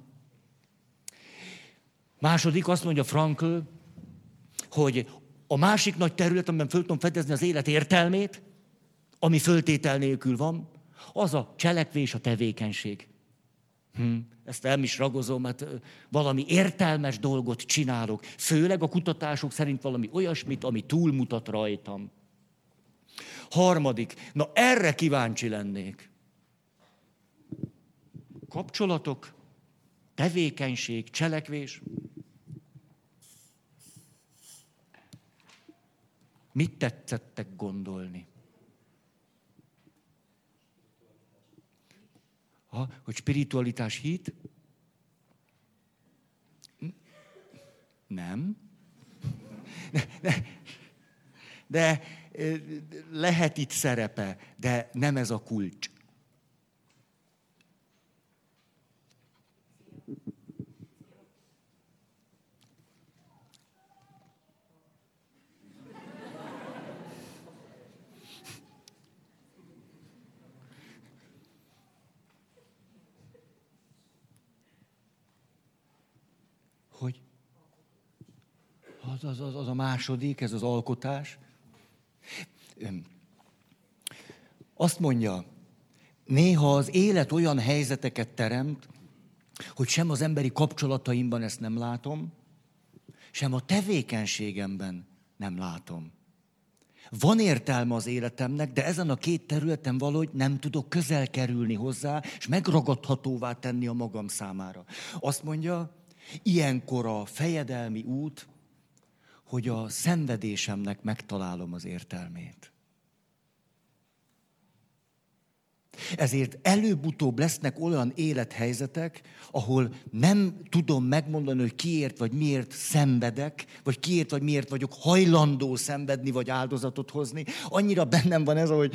S2: Második azt mondja Frankl, hogy a másik nagy terület, amiben föl tudom fedezni az élet értelmét, ami föltétel nélkül van, az a cselekvés, a tevékenység. Hm, ezt nem is ragozom, mert valami értelmes dolgot csinálok. Főleg a kutatások szerint valami olyasmit, ami túlmutat rajtam. Harmadik, na erre kíváncsi lennék. Kapcsolatok, tevékenység, cselekvés. Mit tetszettek gondolni? Ha, hogy spiritualitás hit? Nem. De, de lehet itt szerepe, de nem ez a kulcs. Az, az, az, az a második, ez az alkotás. Azt mondja, néha az élet olyan helyzeteket teremt, hogy sem az emberi kapcsolataimban ezt nem látom, sem a tevékenységemben nem látom. Van értelme az életemnek, de ezen a két területen valahogy nem tudok közel kerülni hozzá, és megragadhatóvá tenni a magam számára. Azt mondja, ilyenkor a fejedelmi út hogy a szenvedésemnek megtalálom az értelmét. Ezért előbb-utóbb lesznek olyan élethelyzetek, ahol nem tudom megmondani, hogy kiért vagy miért szenvedek, vagy kiért vagy miért vagyok hajlandó szenvedni, vagy áldozatot hozni. Annyira bennem van ez, ahogy,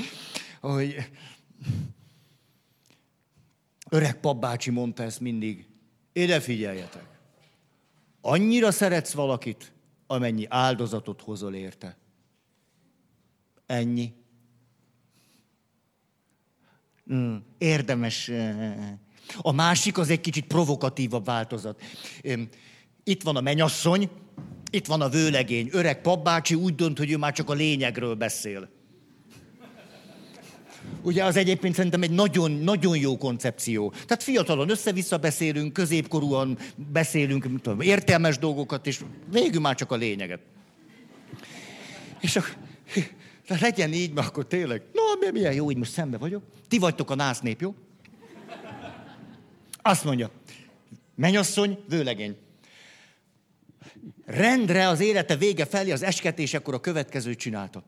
S2: ahogy öreg papbácsi mondta ezt mindig. Ide figyeljetek. Annyira szeretsz valakit, amennyi áldozatot hozol érte. Ennyi. Mm, érdemes. A másik az egy kicsit provokatívabb változat. Itt van a menyasszony, itt van a vőlegény. Öreg papbácsi úgy dönt, hogy ő már csak a lényegről beszél. Ugye az egyébként szerintem egy nagyon, nagyon jó koncepció. Tehát fiatalon össze-vissza beszélünk, középkorúan beszélünk, tudom, értelmes dolgokat, és végül már csak a lényeget. És akkor, de legyen így, mert akkor tényleg, no, milyen jó, hogy most szembe vagyok. Ti vagytok a nász nép, jó? Azt mondja, menyasszony, vőlegény. Rendre az élete vége felé az esketésekor a következőt csinálta.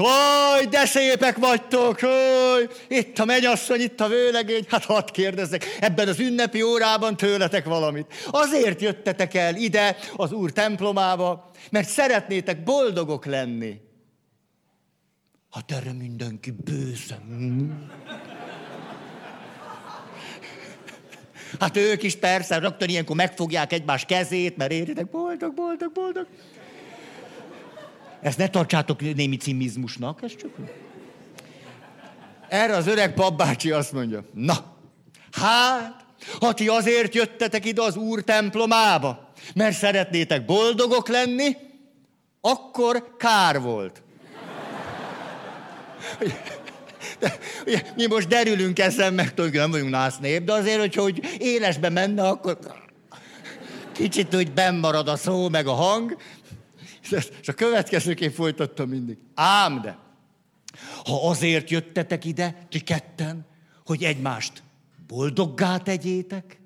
S2: Hogy, de szépek vagytok, hogy, itt a menyasszony, itt a vőlegény, hát hadd kérdezzek, ebben az ünnepi órában tőletek valamit. Azért jöttetek el ide, az Úr templomába, mert szeretnétek boldogok lenni. Hát erre mindenki bőszen. Hát ők is persze, rögtön ilyenkor megfogják egymás kezét, mert értitek, boldog, boldog, boldog. Ezt ne tartsátok némi cimizmusnak, ez csak... Erre az öreg papbácsi azt mondja, na, hát, ha ti azért jöttetek ide az úr templomába, mert szeretnétek boldogok lenni, akkor kár volt. De, ugye, mi most derülünk ezen, meg tudjuk, nem vagyunk nász nép, de azért, hogy, hogy élesbe menne, akkor kicsit úgy marad a szó, meg a hang, és a következőképp folytattam mindig. Ám de, ha azért jöttetek ide, ti ketten, hogy egymást boldoggá tegyétek,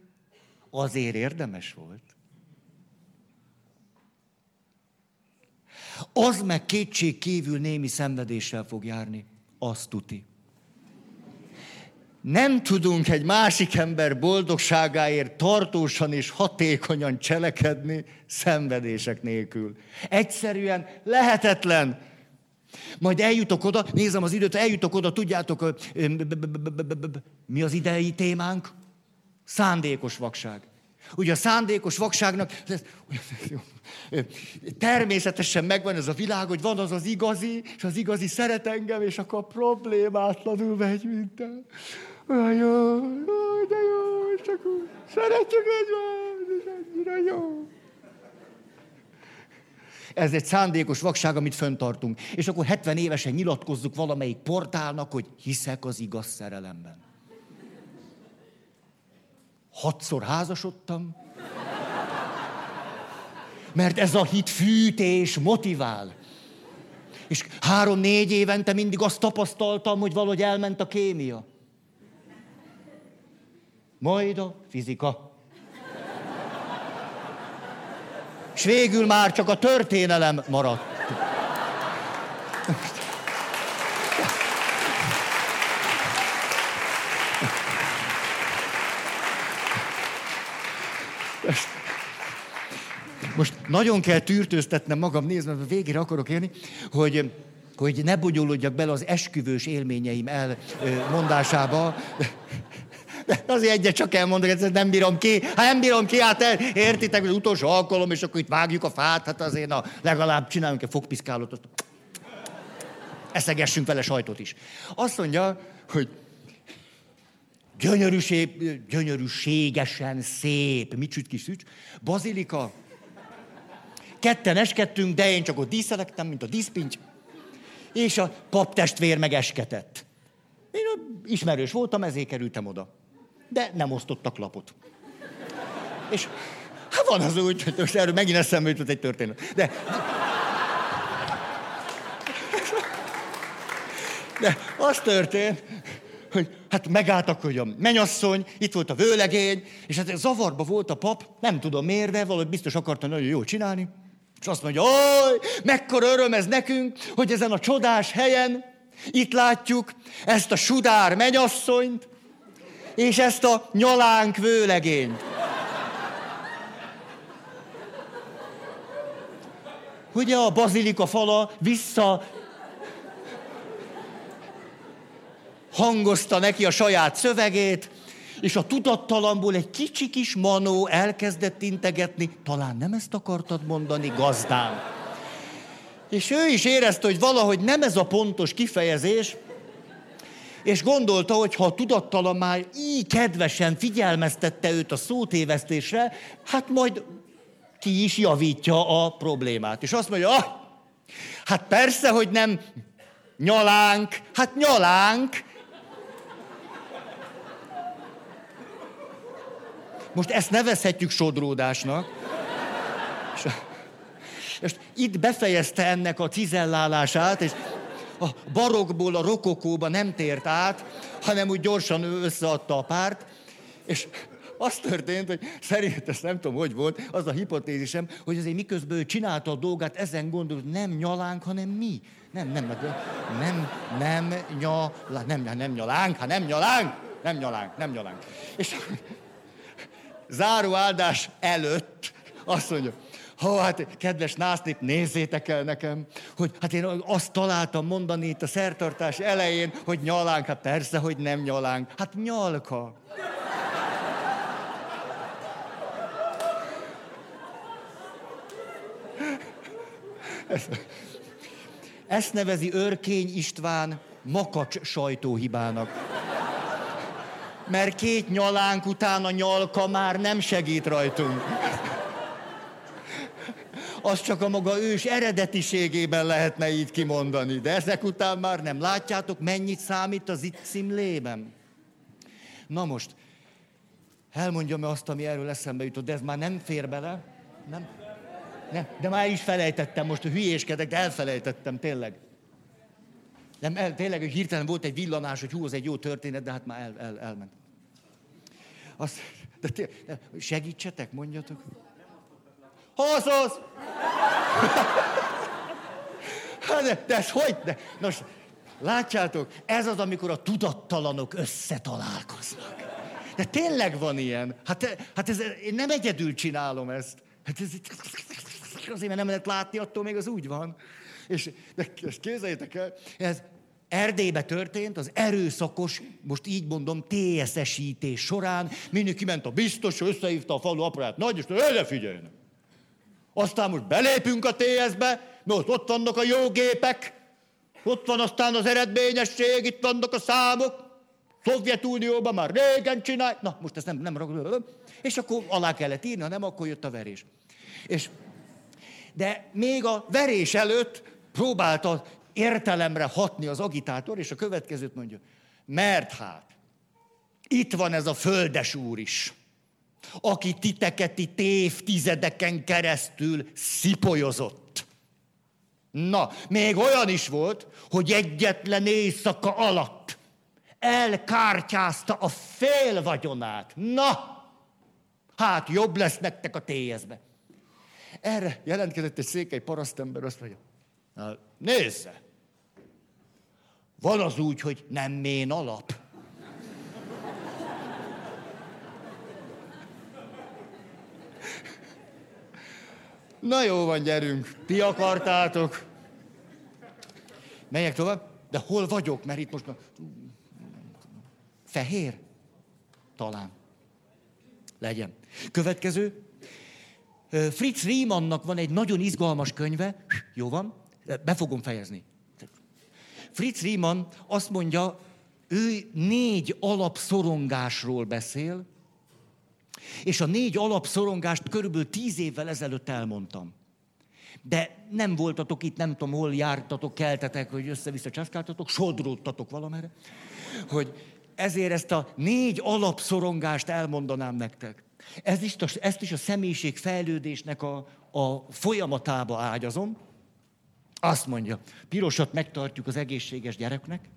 S2: azért érdemes volt. Az meg kétség kívül némi szenvedéssel fog járni, azt tuti.
S1: Nem tudunk egy másik ember boldogságáért tartósan és hatékonyan cselekedni szenvedések nélkül. Egyszerűen lehetetlen. Majd eljutok oda, nézem az időt, eljutok oda, tudjátok, mi az idei témánk? Szándékos vakság. Ugye a szándékos vakságnak természetesen megvan ez a világ, hogy van az az igazi, és az igazi szeret engem, és akkor problémátlanul megy minden. Olyan jó, de jó, és akkor szeretjük egymást, és ennyire jó. Ez egy szándékos vakság, amit föntartunk. És akkor 70 évesen nyilatkozzuk valamelyik portálnak, hogy hiszek az igaz szerelemben. Hatszor házasodtam, mert ez a hit fűt és motivál. És három-négy évente mindig azt tapasztaltam, hogy valahogy elment a kémia. Majd a fizika. És végül már csak a történelem maradt. Most nagyon kell tűrtőztetnem magam, nézd, mert végére akarok érni, hogy, hogy ne bonyolódjak bele az esküvős élményeim elmondásába. De azért egyet csak elmondok, ezt nem bírom ki. Hát nem bírom ki, hát értitek, az utolsó alkalom, és akkor itt vágjuk a fát, hát azért na, legalább csináljunk egy fogpiszkálót. Eszegessünk vele sajtot is. Azt mondja, hogy gyönyörűség, gyönyörűségesen szép, mit süt kis szücs, bazilika, ketten eskedtünk, de én csak ott díszelektem, mint a díszpinty, és a paptestvér meg esketett. Én ismerős voltam, ezért kerültem oda de nem osztottak lapot. És hát van az úgy, hogy most erről megint eszembe jutott egy történet. De, de az történt, hogy hát megálltak, hogy a menyasszony, itt volt a vőlegény, és hát zavarba volt a pap, nem tudom miért, de valahogy biztos akarta nagyon jól csinálni. És azt mondja, oj, mekkora öröm ez nekünk, hogy ezen a csodás helyen itt látjuk ezt a sudár menyasszonyt, és ezt a nyalánk vőlegényt. Ugye a bazilika fala vissza hangozta neki a saját szövegét, és a tudattalamból egy kicsi kis manó elkezdett integetni, talán nem ezt akartad mondani, gazdám. És ő is érezte, hogy valahogy nem ez a pontos kifejezés, és gondolta, hogy ha a tudattalan már így kedvesen figyelmeztette őt a szótévesztésre, hát majd ki is javítja a problémát. És azt mondja, ah, hát persze, hogy nem nyalánk, hát nyalánk. Most ezt nevezhetjük sodródásnak. És, és itt befejezte ennek a cizellálását, és a barokból a rokokóba nem tért át, hanem úgy gyorsan összeadta a párt, és az történt, hogy szerint, ezt nem tudom, hogy volt, az a hipotézisem, hogy azért miközben ő csinálta a dolgát, ezen gondolt, nem nyalánk, hanem mi. Nem, nem, nem, nem, nem, nyalánk, nem, nem nyalánk, ha nem nyalánk, nem nyalánk, nem nyalánk. És záró áldás előtt azt mondja, ha hát kedves násznép, nézzétek el nekem, hogy hát én azt találtam mondani itt a szertartás elején, hogy nyalánk. Hát persze, hogy nem nyalánk. Hát nyalka. Ezt nevezi Örkény István makacs sajtóhibának. Mert két nyalánk után a nyalka már nem segít rajtunk az csak a maga ős eredetiségében lehetne így kimondani. De ezek után már nem. Látjátok, mennyit számít az itt címlében? Na most, elmondjam azt, ami erről eszembe jutott, de ez már nem fér bele. Nem? Nem, de már is felejtettem, most hülyéskedek, de elfelejtettem, tényleg. Nem, el, tényleg, hirtelen volt egy villanás, hogy hú, az egy jó történet, de hát már el, el, elment. Azt, de, de segítsetek, mondjatok. Hazasz! Hát de, de ez hogy? De, nos,
S2: Látjátok, ez az, amikor a tudattalanok összetalálkoznak. De tényleg van ilyen. Hát, hát ez, én nem egyedül csinálom ezt. Hát ez, azért, mert nem lehet látni, attól még az úgy van. És de ezt képzeljétek el, ez Erdélybe történt az erőszakos, most így mondom, TSS-ítés során. Mindenki ment a biztos, összehívta a falu aparát nagy, és erre figyeljenek. Aztán most belépünk a TS-be, mert ott vannak a jó gépek, ott van aztán az eredményesség, itt vannak a számok. Szovjetunióban már régen csinálj. Na, most ezt nem, nem ragadom. És akkor alá kellett írni, ha nem, akkor jött a verés. És, de még a verés előtt próbálta értelemre hatni az agitátor, és a következőt mondja. Mert hát, itt van ez a földes úr is, aki titeket itt évtizedeken keresztül szipolyozott. Na, még olyan is volt, hogy egyetlen éjszaka alatt elkártyázta a fél vagyonát. Na, hát jobb lesz nektek a téjezbe. Erre jelentkezett egy székely parasztember, azt mondja, na, nézze, van az úgy, hogy nem mén alap. Na jó van, gyerünk. Ti akartátok. Megyek tovább? De hol vagyok? Mert itt most... Fehér? Talán. Legyen. Következő. Fritz Riemannnak van egy nagyon izgalmas könyve. Jó van? Be fogom fejezni. Fritz Riemann azt mondja, ő négy alapszorongásról beszél, és a négy alapszorongást körülbelül tíz évvel ezelőtt elmondtam. De nem voltatok itt, nem tudom, hol jártatok, keltetek, hogy össze-vissza csaszkáltatok, sodródtatok valamire, hogy ezért ezt a négy alapszorongást elmondanám nektek. Ez is, ezt is a személyiség fejlődésnek a, a folyamatába ágyazom. Azt mondja, pirosat megtartjuk az egészséges gyereknek,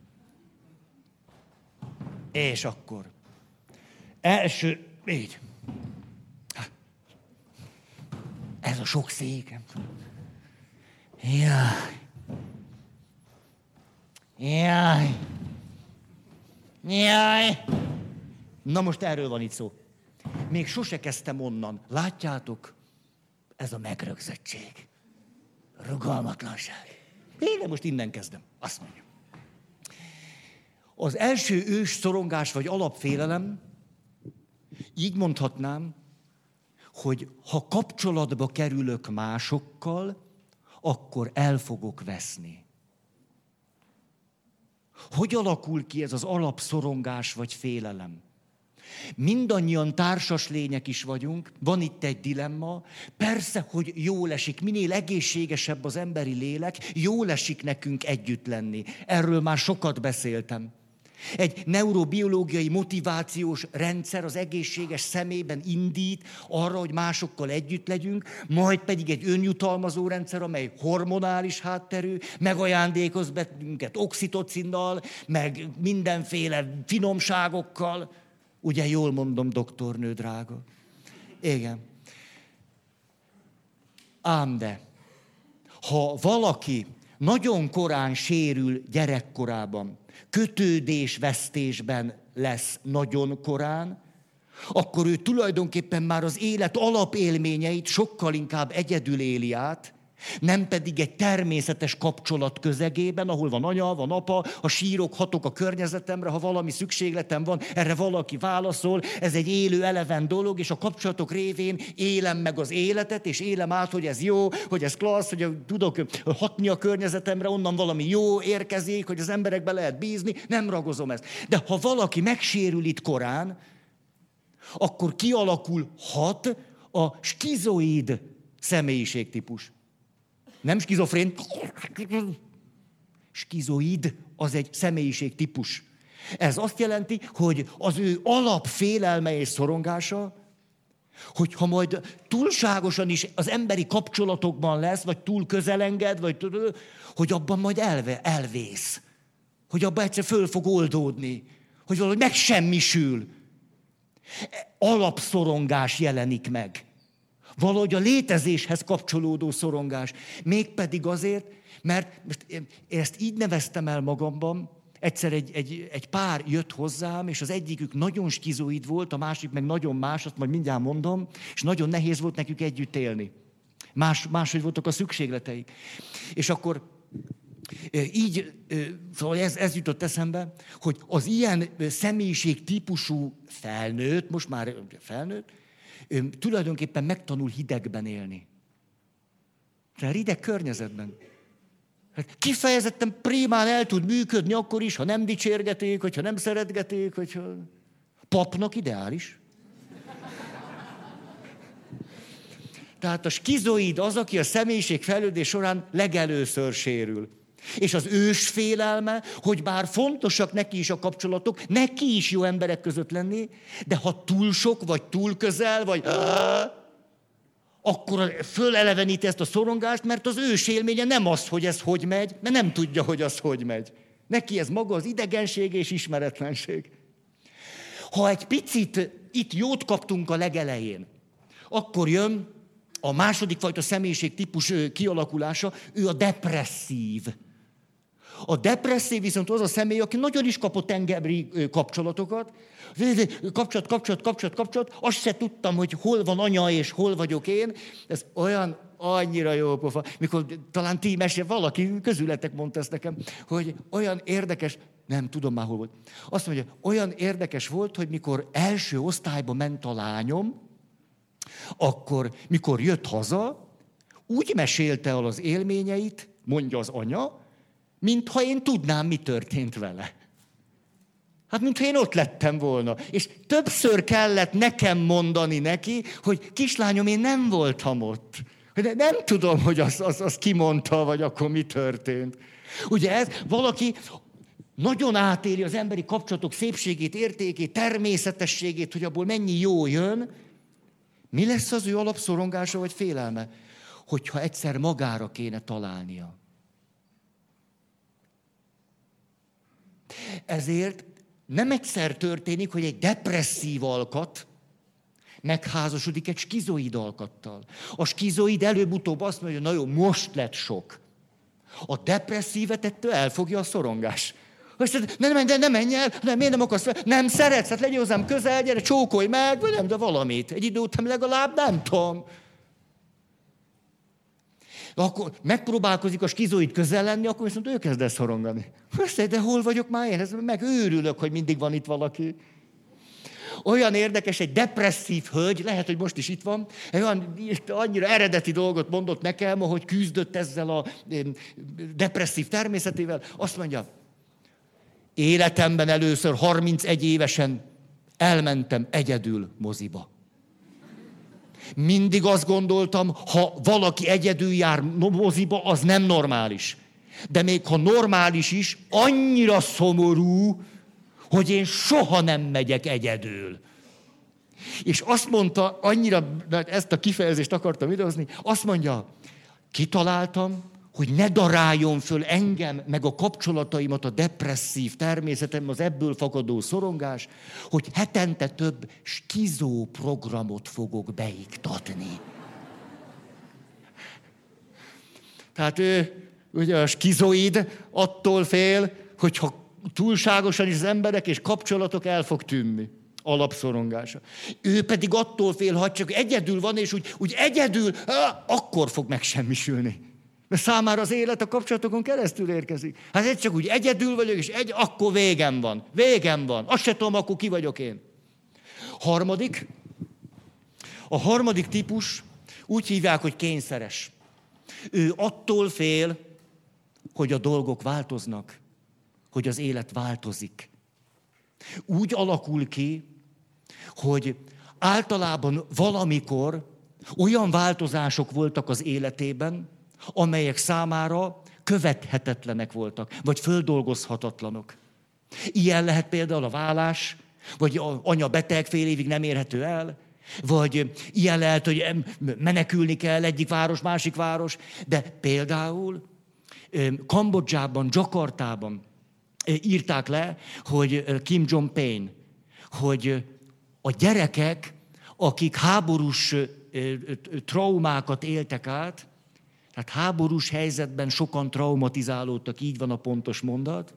S2: és akkor első, így. Ez a sok székem. Jaj. Jaj. Jaj. Na most erről van itt szó. Még sose kezdtem onnan. Látjátok? Ez a megrögzöttség. Rugalmatlanság. Én most innen kezdem. Azt mondja. Az első ős szorongás vagy alapfélelem, így mondhatnám, hogy ha kapcsolatba kerülök másokkal, akkor el fogok veszni. Hogy alakul ki ez az alapszorongás vagy félelem? Mindannyian társas lények is vagyunk, van itt egy dilemma. Persze, hogy jó esik, minél egészségesebb az emberi lélek, jó esik nekünk együtt lenni. Erről már sokat beszéltem. Egy neurobiológiai motivációs rendszer az egészséges szemében indít arra, hogy másokkal együtt legyünk, majd pedig egy önjutalmazó rendszer, amely hormonális hátterű, megajándékoz bennünket oxitocinnal, meg mindenféle finomságokkal. Ugye jól mondom, doktornő drága? Igen. Ám de, ha valaki nagyon korán sérül gyerekkorában, kötődésvesztésben lesz nagyon korán, akkor ő tulajdonképpen már az élet alapélményeit sokkal inkább egyedül éli át, nem pedig egy természetes kapcsolat közegében, ahol van anya, van apa, ha sírok, hatok a környezetemre, ha valami szükségletem van, erre valaki válaszol, ez egy élő, eleven dolog, és a kapcsolatok révén élem meg az életet, és élem át, hogy ez jó, hogy ez klassz, hogy tudok hatni a környezetemre, onnan valami jó érkezik, hogy az emberekbe lehet bízni, nem ragozom ezt. De ha valaki megsérül itt korán, akkor kialakulhat a skizoid személyiségtípus. Nem skizofrén. Skizoid az egy személyiség típus. Ez azt jelenti, hogy az ő alapfélelme és szorongása, hogyha majd túlságosan is az emberi kapcsolatokban lesz, vagy túl közelenged, vagy hogy abban majd elve, elvész. Hogy abban egyszer föl fog oldódni. Hogy valahogy megsemmisül. Alapszorongás jelenik meg. Valahogy a létezéshez kapcsolódó szorongás. Mégpedig azért, mert most én ezt így neveztem el magamban, Egyszer egy, egy, egy pár jött hozzám, és az egyikük nagyon skizoid volt, a másik meg nagyon más, azt majd mindjárt mondom, és nagyon nehéz volt nekük együtt élni. Más, máshogy voltak a szükségleteik. És akkor így, szóval ez, ez jutott eszembe, hogy az ilyen személyiség típusú felnőtt, most már felnőtt, tulajdonképpen megtanul hidegben élni. Tehát hideg környezetben. Hát kifejezetten primán el tud működni akkor is, ha nem dicsérgeték, hogyha nem szeretgeték, hogyha... Papnak ideális. Tehát a skizoid az, aki a személyiség fejlődés során legelőször sérül. És az ős félelme, hogy bár fontosak neki is a kapcsolatok, neki is jó emberek között lenni, de ha túl sok, vagy túl közel, vagy akkor föleleveníti ezt a szorongást, mert az ős élménye nem az, hogy ez hogy megy, mert nem tudja, hogy az hogy megy. Neki ez maga az idegenség és ismeretlenség. Ha egy picit itt jót kaptunk a legelején, akkor jön a második fajta személyiség típus kialakulása, ő a depresszív. A depresszív viszont az a személy, aki nagyon is kapott engembri kapcsolatokat, kapcsolat, kapcsolat, kapcsolat, kapcsolat, azt se tudtam, hogy hol van anya és hol vagyok én. Ez olyan annyira jó pofa, mikor talán ti mesél, valaki közületek mondta ezt nekem, hogy olyan érdekes, nem tudom már hol volt. Azt mondja, olyan érdekes volt, hogy mikor első osztályba ment a lányom, akkor mikor jött haza, úgy mesélte el az élményeit, mondja az anya, mintha én tudnám, mi történt vele. Hát, mintha én ott lettem volna. És többször kellett nekem mondani neki, hogy kislányom, én nem voltam ott. De nem tudom, hogy az, az, az kimondta, vagy akkor mi történt. Ugye ez valaki nagyon átéri az emberi kapcsolatok szépségét, értékét, természetességét, hogy abból mennyi jó jön. Mi lesz az ő alapszorongása vagy félelme? Hogyha egyszer magára kéne találnia. Ezért nem egyszer történik, hogy egy depresszív alkat megházasodik egy skizoid alkattal. A skizoid előbb-utóbb azt mondja, hogy na most lett sok. A depresszívet ettől elfogja a szorongás. Azt mondja, ne, ne, ne, ne menj el, nem, miért nem akarsz? Nem szeretsz, hát legyél hozzám közel, gyere, csókolj meg, vagy nem, de valamit. Egy idő után legalább nem tudom akkor megpróbálkozik a skizoid közel lenni, akkor viszont ő kezd el szorongani. Össze, de hol vagyok már én? Ez meg őrülök, hogy mindig van itt valaki. Olyan érdekes, egy depresszív hölgy, lehet, hogy most is itt van, olyan annyira eredeti dolgot mondott nekem, hogy küzdött ezzel a depresszív természetével. Azt mondja, életemben először 31 évesen elmentem egyedül moziba. Mindig azt gondoltam, ha valaki egyedül jár moziba, az nem normális. De még ha normális is, annyira szomorú, hogy én soha nem megyek egyedül. És azt mondta, annyira, ezt a kifejezést akartam idehozni, azt mondja, kitaláltam, hogy ne daráljon föl engem, meg a kapcsolataimat a depresszív természetem, az ebből fakadó szorongás, hogy hetente több skizó programot fogok beiktatni. Tehát ő, ugye a skizoid attól fél, hogyha túlságosan is az emberek és kapcsolatok el fog tűnni alapszorongása. Ő pedig attól fél, ha csak egyedül van, és úgy, úgy egyedül, akkor fog megsemmisülni. Mert számára az élet a kapcsolatokon keresztül érkezik. Hát egy csak úgy egyedül vagyok, és egy, akkor végem van. Végem van. Azt se tudom, akkor ki vagyok én. Harmadik. A harmadik típus úgy hívják, hogy kényszeres. Ő attól fél, hogy a dolgok változnak, hogy az élet változik. Úgy alakul ki, hogy általában valamikor olyan változások voltak az életében, amelyek számára követhetetlenek voltak, vagy földolgozhatatlanok. Ilyen lehet például a vállás, vagy anya beteg fél évig nem érhető el, vagy ilyen lehet, hogy menekülni kell egyik város, másik város, de például Kambodzsában, Jakartában írták le, hogy Kim Jong-un, hogy a gyerekek, akik háborús traumákat éltek át, tehát háborús helyzetben sokan traumatizálódtak, így van a pontos mondat,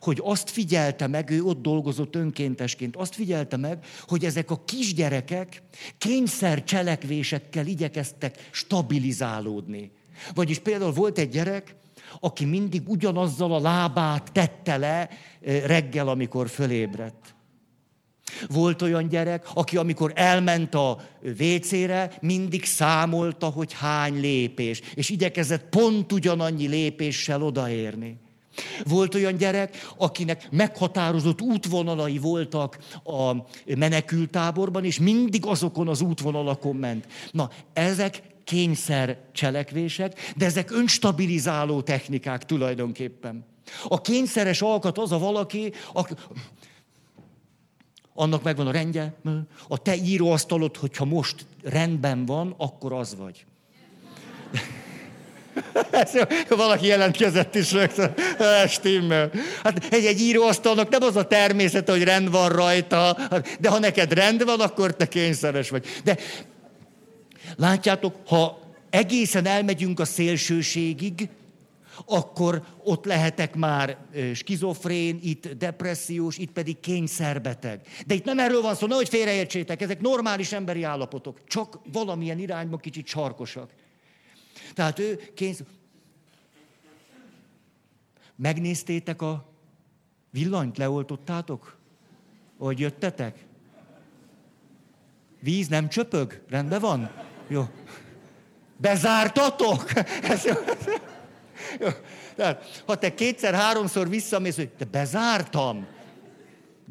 S2: hogy azt figyelte meg, ő ott dolgozott önkéntesként, azt figyelte meg, hogy ezek a kisgyerekek kényszer cselekvésekkel igyekeztek stabilizálódni. Vagyis például volt egy gyerek, aki mindig ugyanazzal a lábát tette le eh, reggel, amikor fölébredt. Volt olyan gyerek, aki amikor elment a vécére, mindig számolta, hogy hány lépés, és igyekezett pont ugyanannyi lépéssel odaérni. Volt olyan gyerek, akinek meghatározott útvonalai voltak a menekültáborban, és mindig azokon az útvonalakon ment. Na, ezek kényszer cselekvések, de ezek önstabilizáló technikák tulajdonképpen. A kényszeres alkat az a valaki, aki, annak megvan a rendje, a te íróasztalod, hogyha most rendben van, akkor az vagy. Valaki jelentkezett is rögtön. Stimmel. Hát egy, egy íróasztalnak nem az a természete, hogy rend van rajta, de ha neked rend van, akkor te kényszeres vagy. De látjátok, ha egészen elmegyünk a szélsőségig, akkor ott lehetek már skizofrén, itt depressziós, itt pedig kényszerbeteg. De itt nem erről van szó, nehogy félreértsétek, ezek normális emberi állapotok, csak valamilyen irányba kicsit sarkosak. Tehát ő kényszer... Megnéztétek a villanyt, leoltottátok? Hogy jöttetek? Víz nem csöpög? Rendben van? Jó. Bezártatok? Ez jó. Tehát, ha te kétszer-háromszor visszamész, hogy te bezártam.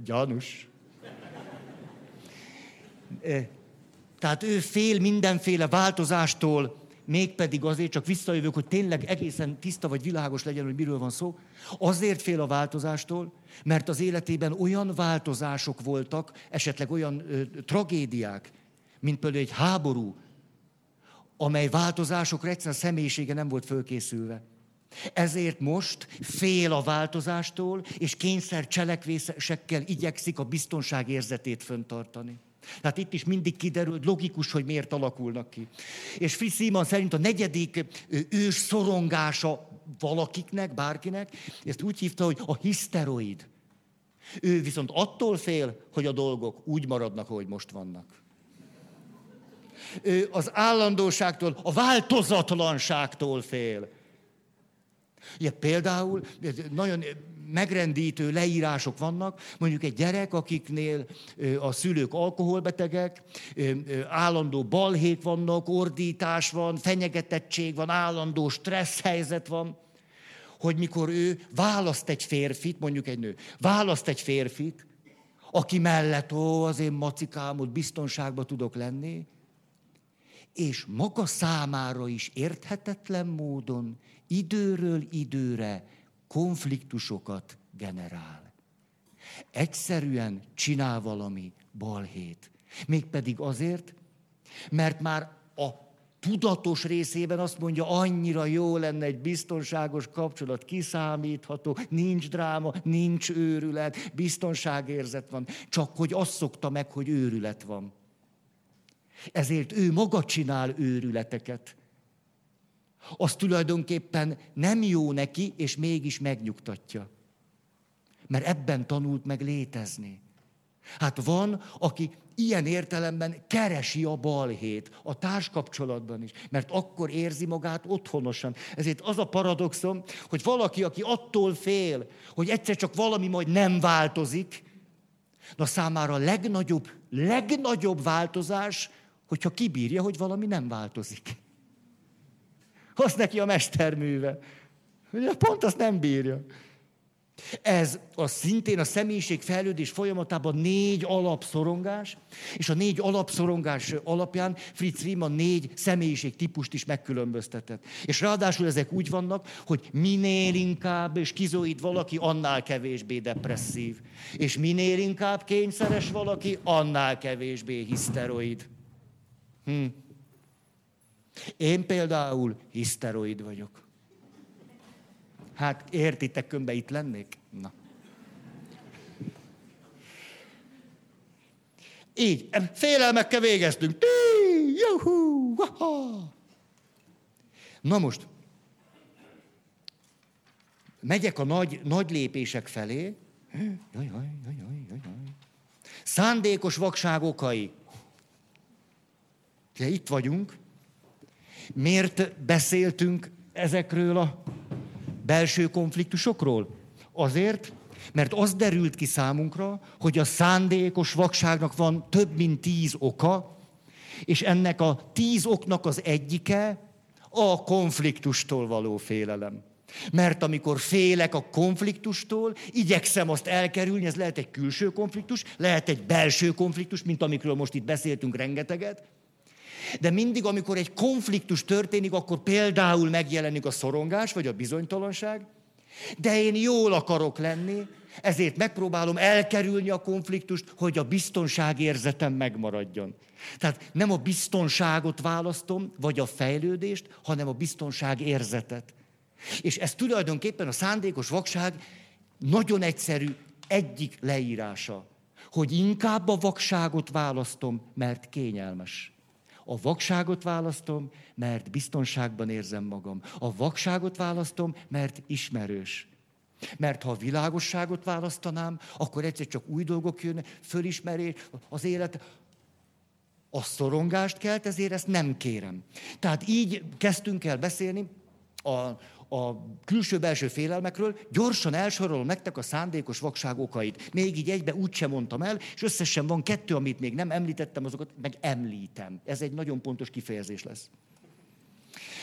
S2: Gyanús. Tehát ő fél mindenféle változástól, mégpedig azért, csak visszajövök, hogy tényleg egészen tiszta vagy világos legyen, hogy miről van szó, azért fél a változástól, mert az életében olyan változások voltak, esetleg olyan ö, tragédiák, mint például egy háború, amely változásokra egyszerűen a személyisége nem volt fölkészülve. Ezért most fél a változástól, és kényszer cselekvésekkel igyekszik a biztonság érzetét föntartani. Tehát itt is mindig kiderül, hogy logikus, hogy miért alakulnak ki. És Fritz Simon szerint a negyedik ős szorongása valakiknek, bárkinek, ezt úgy hívta, hogy a hiszteroid. Ő viszont attól fél, hogy a dolgok úgy maradnak, ahogy most vannak. Ő az állandóságtól, a változatlanságtól fél. Ugye például nagyon megrendítő leírások vannak, mondjuk egy gyerek, akiknél a szülők alkoholbetegek, állandó balhék vannak, ordítás van, fenyegetettség van, állandó stressz helyzet van, hogy mikor ő választ egy férfit, mondjuk egy nő, választ egy férfit, aki mellett, ó, az én macikámot biztonságban tudok lenni, és maga számára is érthetetlen módon időről időre konfliktusokat generál. Egyszerűen csinál valami balhét. Mégpedig azért, mert már a tudatos részében azt mondja, annyira jó lenne egy biztonságos kapcsolat, kiszámítható, nincs dráma, nincs őrület, biztonságérzet van. Csak hogy azt szokta meg, hogy őrület van. Ezért ő maga csinál őrületeket az tulajdonképpen nem jó neki, és mégis megnyugtatja. Mert ebben tanult meg létezni. Hát van, aki ilyen értelemben keresi a balhét, a társkapcsolatban is, mert akkor érzi magát otthonosan. Ezért az a paradoxom, hogy valaki, aki attól fél, hogy egyszer csak valami majd nem változik, na számára a legnagyobb, legnagyobb változás, hogyha kibírja, hogy valami nem változik az neki a mesterműve. Ugye pont azt nem bírja. Ez a szintén a személyiség fejlődés folyamatában négy alapszorongás, és a négy alapszorongás alapján Fritz Riemann négy személyiség típust is megkülönböztetett. És ráadásul ezek úgy vannak, hogy minél inkább skizoid valaki, annál kevésbé depresszív. És minél inkább kényszeres valaki, annál kevésbé hiszteroid. Hm. Én például hiszteroid vagyok. Hát értitek, kömbe itt lennék? Na. Így, félelmekkel végeztünk. juhú, ha Na most, megyek a nagy, nagy lépések felé. Jaj, jaj, jaj, jaj, jaj. Szándékos vakság okai. De itt vagyunk. Miért beszéltünk ezekről a belső konfliktusokról? Azért, mert az derült ki számunkra, hogy a szándékos vakságnak van több mint tíz oka, és ennek a tíz oknak az egyike a konfliktustól való félelem. Mert amikor félek a konfliktustól, igyekszem azt elkerülni, ez lehet egy külső konfliktus, lehet egy belső konfliktus, mint amikről most itt beszéltünk rengeteget, de mindig, amikor egy konfliktus történik, akkor például megjelenik a szorongás, vagy a bizonytalanság, de én jól akarok lenni, ezért megpróbálom elkerülni a konfliktust, hogy a biztonságérzetem megmaradjon. Tehát nem a biztonságot választom, vagy a fejlődést, hanem a biztonságérzetet. És ez tulajdonképpen a szándékos vakság nagyon egyszerű egyik leírása, hogy inkább a vakságot választom, mert kényelmes. A vakságot választom, mert biztonságban érzem magam. A vakságot választom, mert ismerős. Mert ha a világosságot választanám, akkor egyszer csak új dolgok jönnek, fölismerés, az élet, a szorongást kelt, ezért ezt nem kérem. Tehát így kezdtünk el beszélni a, a külső-belső félelmekről, gyorsan elsorolom nektek a szándékos vakság okait. Még így egybe úgy sem mondtam el, és összesen van kettő, amit még nem említettem, azokat meg említem. Ez egy nagyon pontos kifejezés lesz.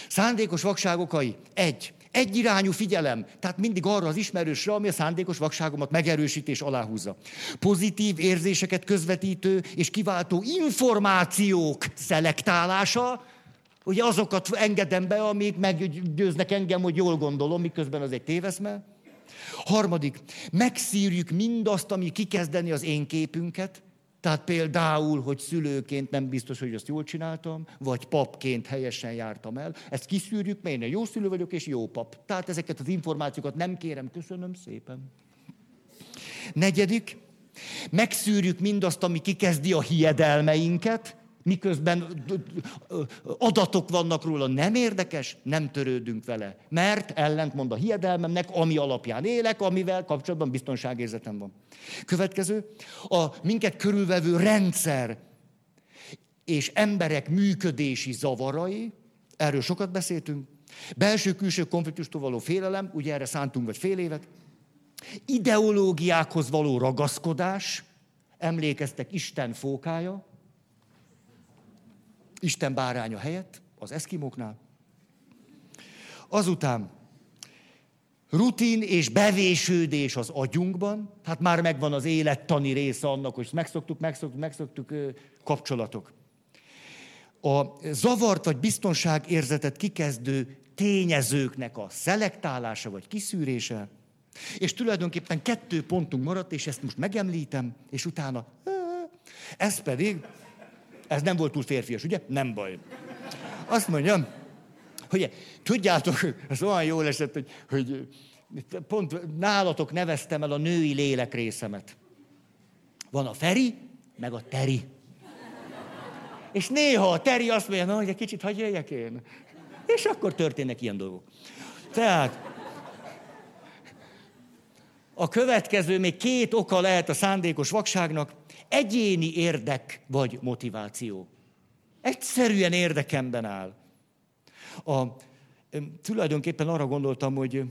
S2: Szándékos vakság okai. Egy. Egyirányú figyelem, tehát mindig arra az ismerősre, ami a szándékos vakságomat megerősítés aláhúzza. Pozitív érzéseket közvetítő és kiváltó információk szelektálása, ugye azokat engedem be, amik meggyőznek engem, hogy jól gondolom, miközben az egy téveszme. Harmadik, megszírjük mindazt, ami kikezdeni az én képünket, tehát például, hogy szülőként nem biztos, hogy azt jól csináltam, vagy papként helyesen jártam el. Ezt kiszűrjük, mert én jó szülő vagyok, és jó pap. Tehát ezeket az információkat nem kérem, köszönöm szépen. Negyedik, megszűrjük mindazt, ami kikezdi a hiedelmeinket, miközben adatok vannak róla, nem érdekes, nem törődünk vele. Mert ellentmond a hiedelmemnek, ami alapján élek, amivel kapcsolatban biztonságérzetem van. Következő, a minket körülvevő rendszer és emberek működési zavarai, erről sokat beszéltünk, belső-külső konfliktustól való félelem, ugye erre szántunk vagy fél évet, ideológiákhoz való ragaszkodás, emlékeztek Isten fókája, Isten báránya helyett, az eszkimóknál. Azután rutin és bevésődés az agyunkban, hát már megvan az élettani része annak, hogy megszoktuk, megszoktuk, megszoktuk kapcsolatok. A zavart vagy biztonságérzetet kikezdő tényezőknek a szelektálása vagy kiszűrése, és tulajdonképpen kettő pontunk maradt, és ezt most megemlítem, és utána, ez pedig ez nem volt túl férfias, ugye? Nem baj. Azt mondjam, hogy tudjátok, ez olyan jól esett, hogy, hogy pont nálatok neveztem el a női lélek részemet. Van a Feri, meg a Teri. És néha a Teri azt mondja, na, hogy egy kicsit hagyj én. És akkor történnek ilyen dolgok. Tehát a következő még két oka lehet a szándékos vakságnak egyéni érdek vagy motiváció. Egyszerűen érdekemben áll. A, tulajdonképpen arra gondoltam, hogy,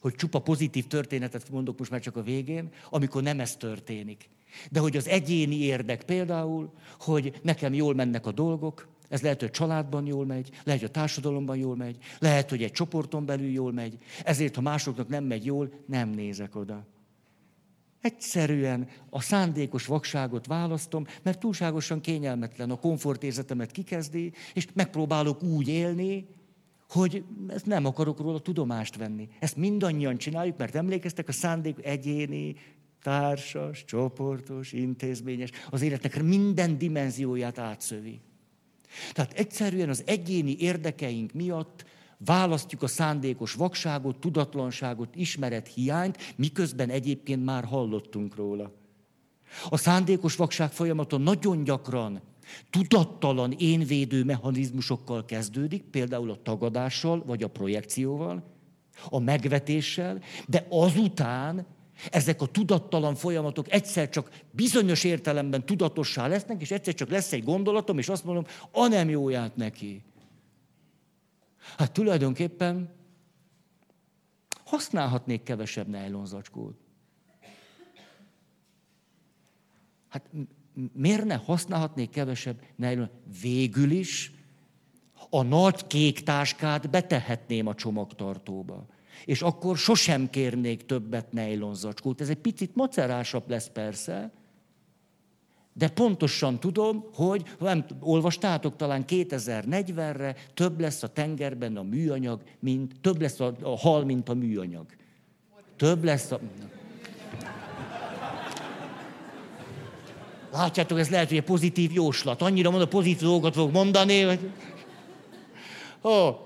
S2: hogy csupa pozitív történetet mondok most már csak a végén, amikor nem ez történik. De hogy az egyéni érdek például, hogy nekem jól mennek a dolgok, ez lehet, hogy a családban jól megy, lehet, hogy a társadalomban jól megy, lehet, hogy egy csoporton belül jól megy, ezért, ha másoknak nem megy jól, nem nézek oda. Egyszerűen a szándékos vakságot választom, mert túlságosan kényelmetlen a komfortérzetemet kikezdi, és megpróbálok úgy élni, hogy nem akarok róla tudomást venni. Ezt mindannyian csináljuk, mert emlékeztek, a szándék egyéni, társas, csoportos, intézményes, az életnek minden dimenzióját átszövi. Tehát egyszerűen az egyéni érdekeink miatt választjuk a szándékos vakságot, tudatlanságot, ismeret hiányt, miközben egyébként már hallottunk róla. A szándékos vakság folyamata nagyon gyakran tudattalan énvédő mechanizmusokkal kezdődik, például a tagadással, vagy a projekcióval, a megvetéssel, de azután ezek a tudattalan folyamatok egyszer csak bizonyos értelemben tudatossá lesznek, és egyszer csak lesz egy gondolatom, és azt mondom, a nem jóját neki. Hát tulajdonképpen használhatnék kevesebb nejlonzacskót. Hát miért ne használhatnék kevesebb nejlon? Végül is a nagy kék táskát betehetném a csomagtartóba. És akkor sosem kérnék többet nejlonzacskót. Ez egy picit macerásabb lesz persze, de pontosan tudom, hogy, nem olvastátok, talán 2040-re több lesz a tengerben a műanyag, mint, több lesz a, a hal, mint a műanyag. Több lesz a... Látjátok, ez lehet, hogy egy pozitív jóslat. Annyira mondom, pozitív dolgokat fogok mondani, hogy... Oh.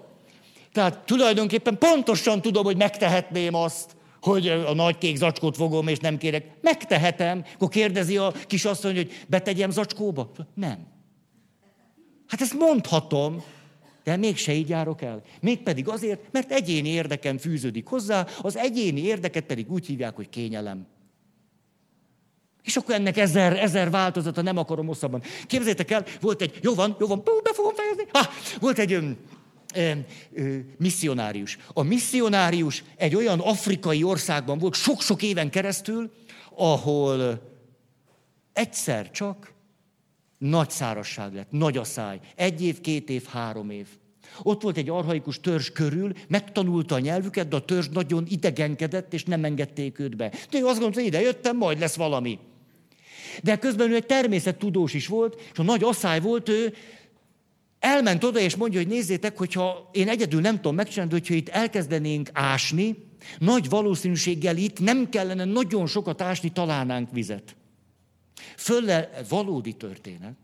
S2: Tehát tulajdonképpen pontosan tudom, hogy megtehetném azt, hogy a nagy kék zacskót fogom, és nem kérek. Megtehetem. Akkor kérdezi a kisasszony, hogy betegyem zacskóba? Nem. Hát ezt mondhatom, de mégse így járok el. Mégpedig azért, mert egyéni érdekem fűződik hozzá, az egyéni érdeket pedig úgy hívják, hogy kényelem. És akkor ennek ezer, ezer változata, nem akarom hosszabban. Képzeljétek el, volt egy, jó van, jó van, be fogom fejezni. Ha, volt egy ö, ö, misszionárius. A misszionárius egy olyan afrikai országban volt sok-sok éven keresztül, ahol egyszer csak nagy szárasság lett, nagy a száj. Egy év, két év, három év. Ott volt egy arhaikus törzs körül, megtanulta a nyelvüket, de a törzs nagyon idegenkedett, és nem engedték őt be. De ő azt gondolta, ide jöttem, majd lesz valami. De közben ő egy természettudós is volt, és a nagy asszály volt, ő elment oda, és mondja, hogy nézzétek, hogyha én egyedül nem tudom megcsinálni, hogyha itt elkezdenénk ásni, nagy valószínűséggel itt nem kellene nagyon sokat ásni, találnánk vizet. Fölle, valódi történet.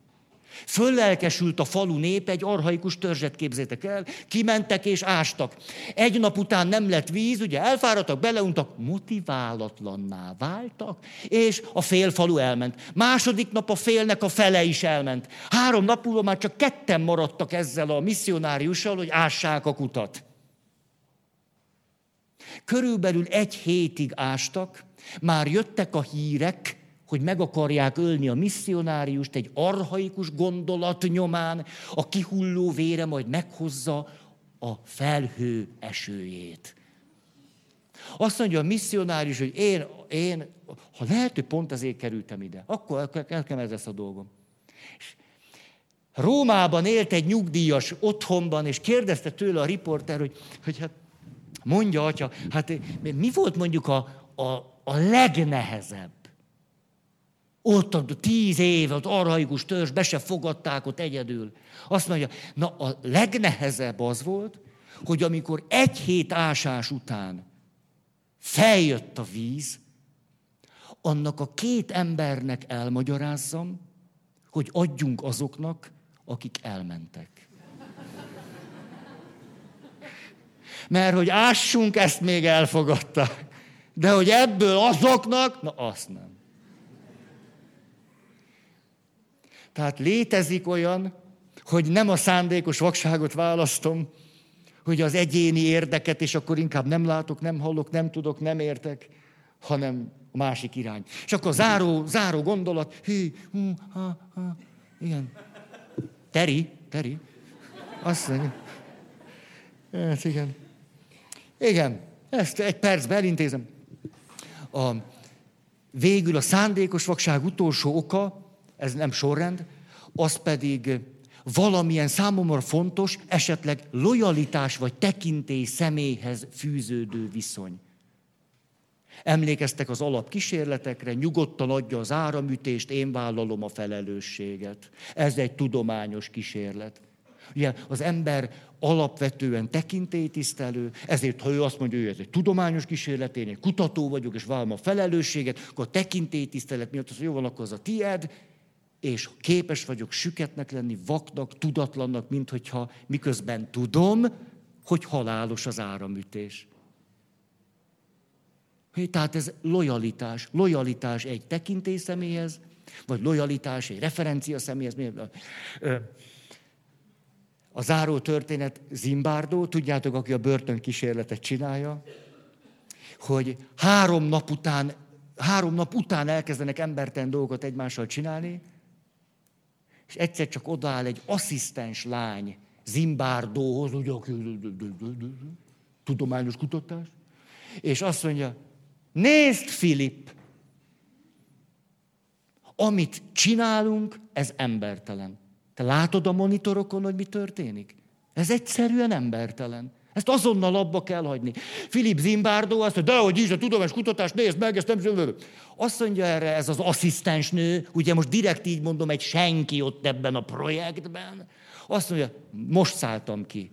S2: Föllelkesült a falu nép, egy arhaikus törzset képzétek el, kimentek és ástak. Egy nap után nem lett víz, ugye elfáradtak, beleuntak, motiválatlanná váltak, és a fél falu elment. Második nap a félnek a fele is elment. Három nap múlva már csak ketten maradtak ezzel a misszionáriussal, hogy ássák a kutat. Körülbelül egy hétig ástak, már jöttek a hírek, hogy meg akarják ölni a misszionáriust egy arhaikus gondolat nyomán, a kihulló vére majd meghozza a felhő esőjét. Azt mondja a misszionárius, hogy én, én ha lehet, hogy pont azért kerültem ide, akkor nekem ez lesz a dolgom. És Rómában élt egy nyugdíjas otthonban, és kérdezte tőle a riporter, hogy, hogy hát mondja, atya, hát mi volt mondjuk a, a, a legnehezebb? Ott tíz év, az arhaikus törzs, be se fogadták ott egyedül. Azt mondja, na a legnehezebb az volt, hogy amikor egy hét ásás után feljött a víz, annak a két embernek elmagyarázzam, hogy adjunk azoknak, akik elmentek. Mert hogy ássunk, ezt még elfogadták. De hogy ebből azoknak, na azt nem. Tehát létezik olyan, hogy nem a szándékos vakságot választom, hogy az egyéni érdeket, és akkor inkább nem látok, nem hallok, nem tudok, nem értek, hanem a másik irány. És akkor záró, záró gondolat, hű, hú, ha, ha, igen. Teri, Teri, azt mondja. Hát igen. Igen, ezt egy percben elintézem. A, végül a szándékos vakság utolsó oka, ez nem sorrend, az pedig valamilyen számomra fontos, esetleg lojalitás vagy tekintély személyhez fűződő viszony. Emlékeztek az alapkísérletekre, nyugodtan adja az áramütést, én vállalom a felelősséget. Ez egy tudományos kísérlet. Ugye az ember alapvetően tekintélytisztelő, ezért ha ő azt mondja, hogy ez egy tudományos kísérlet, én egy kutató vagyok, és vállalom a felelősséget, akkor a tekintélytisztelet miatt az, hogy jó van, akkor az a tied, és képes vagyok süketnek lenni, vaknak, tudatlannak, mint hogyha miközben tudom, hogy halálos az áramütés. Tehát ez lojalitás. Lojalitás egy tekintély személyhez, Vagy lojalitás, egy referencia személyhez. A záró történet Zimbardo, tudjátok, aki a börtön kísérletet csinálja, hogy három nap után, három nap után elkezdenek emberten dolgokat egymással csinálni, és egyszer csak odaáll egy asszisztens lány Zimbárdóhoz, ugye, tudományos kutatás, és azt mondja, nézd, Filip, amit csinálunk, ez embertelen. Te látod a monitorokon, hogy mi történik? Ez egyszerűen embertelen. Ezt azonnal abba kell hagyni. Filip Zimbardo azt mondja, de hogy is, a tudományos kutatást nézd meg, ezt nem... Azt mondja erre ez az asszisztensnő, ugye most direkt így mondom, egy senki ott ebben a projektben, azt mondja, most szálltam ki.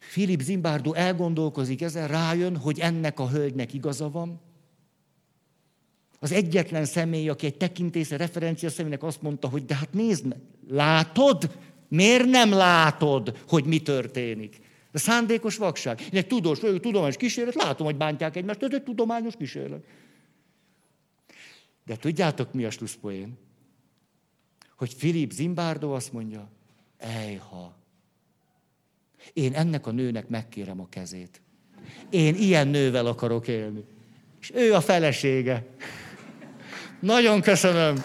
S2: Filip Zimbardo elgondolkozik ezen, rájön, hogy ennek a hölgynek igaza van. Az egyetlen személy, aki egy tekintésze, referencia személynek azt mondta, hogy de hát nézd meg, látod? Miért nem látod, hogy mi történik? De szándékos vakság. Én egy tudós, egy tudományos kísérlet, látom, hogy bántják egymást, ez egy tudományos kísérlet. De tudjátok, mi a slusszpoén? Hogy Filip Zimbardo azt mondja, ejha, én ennek a nőnek megkérem a kezét. Én ilyen nővel akarok élni. És ő a felesége. Nagyon köszönöm.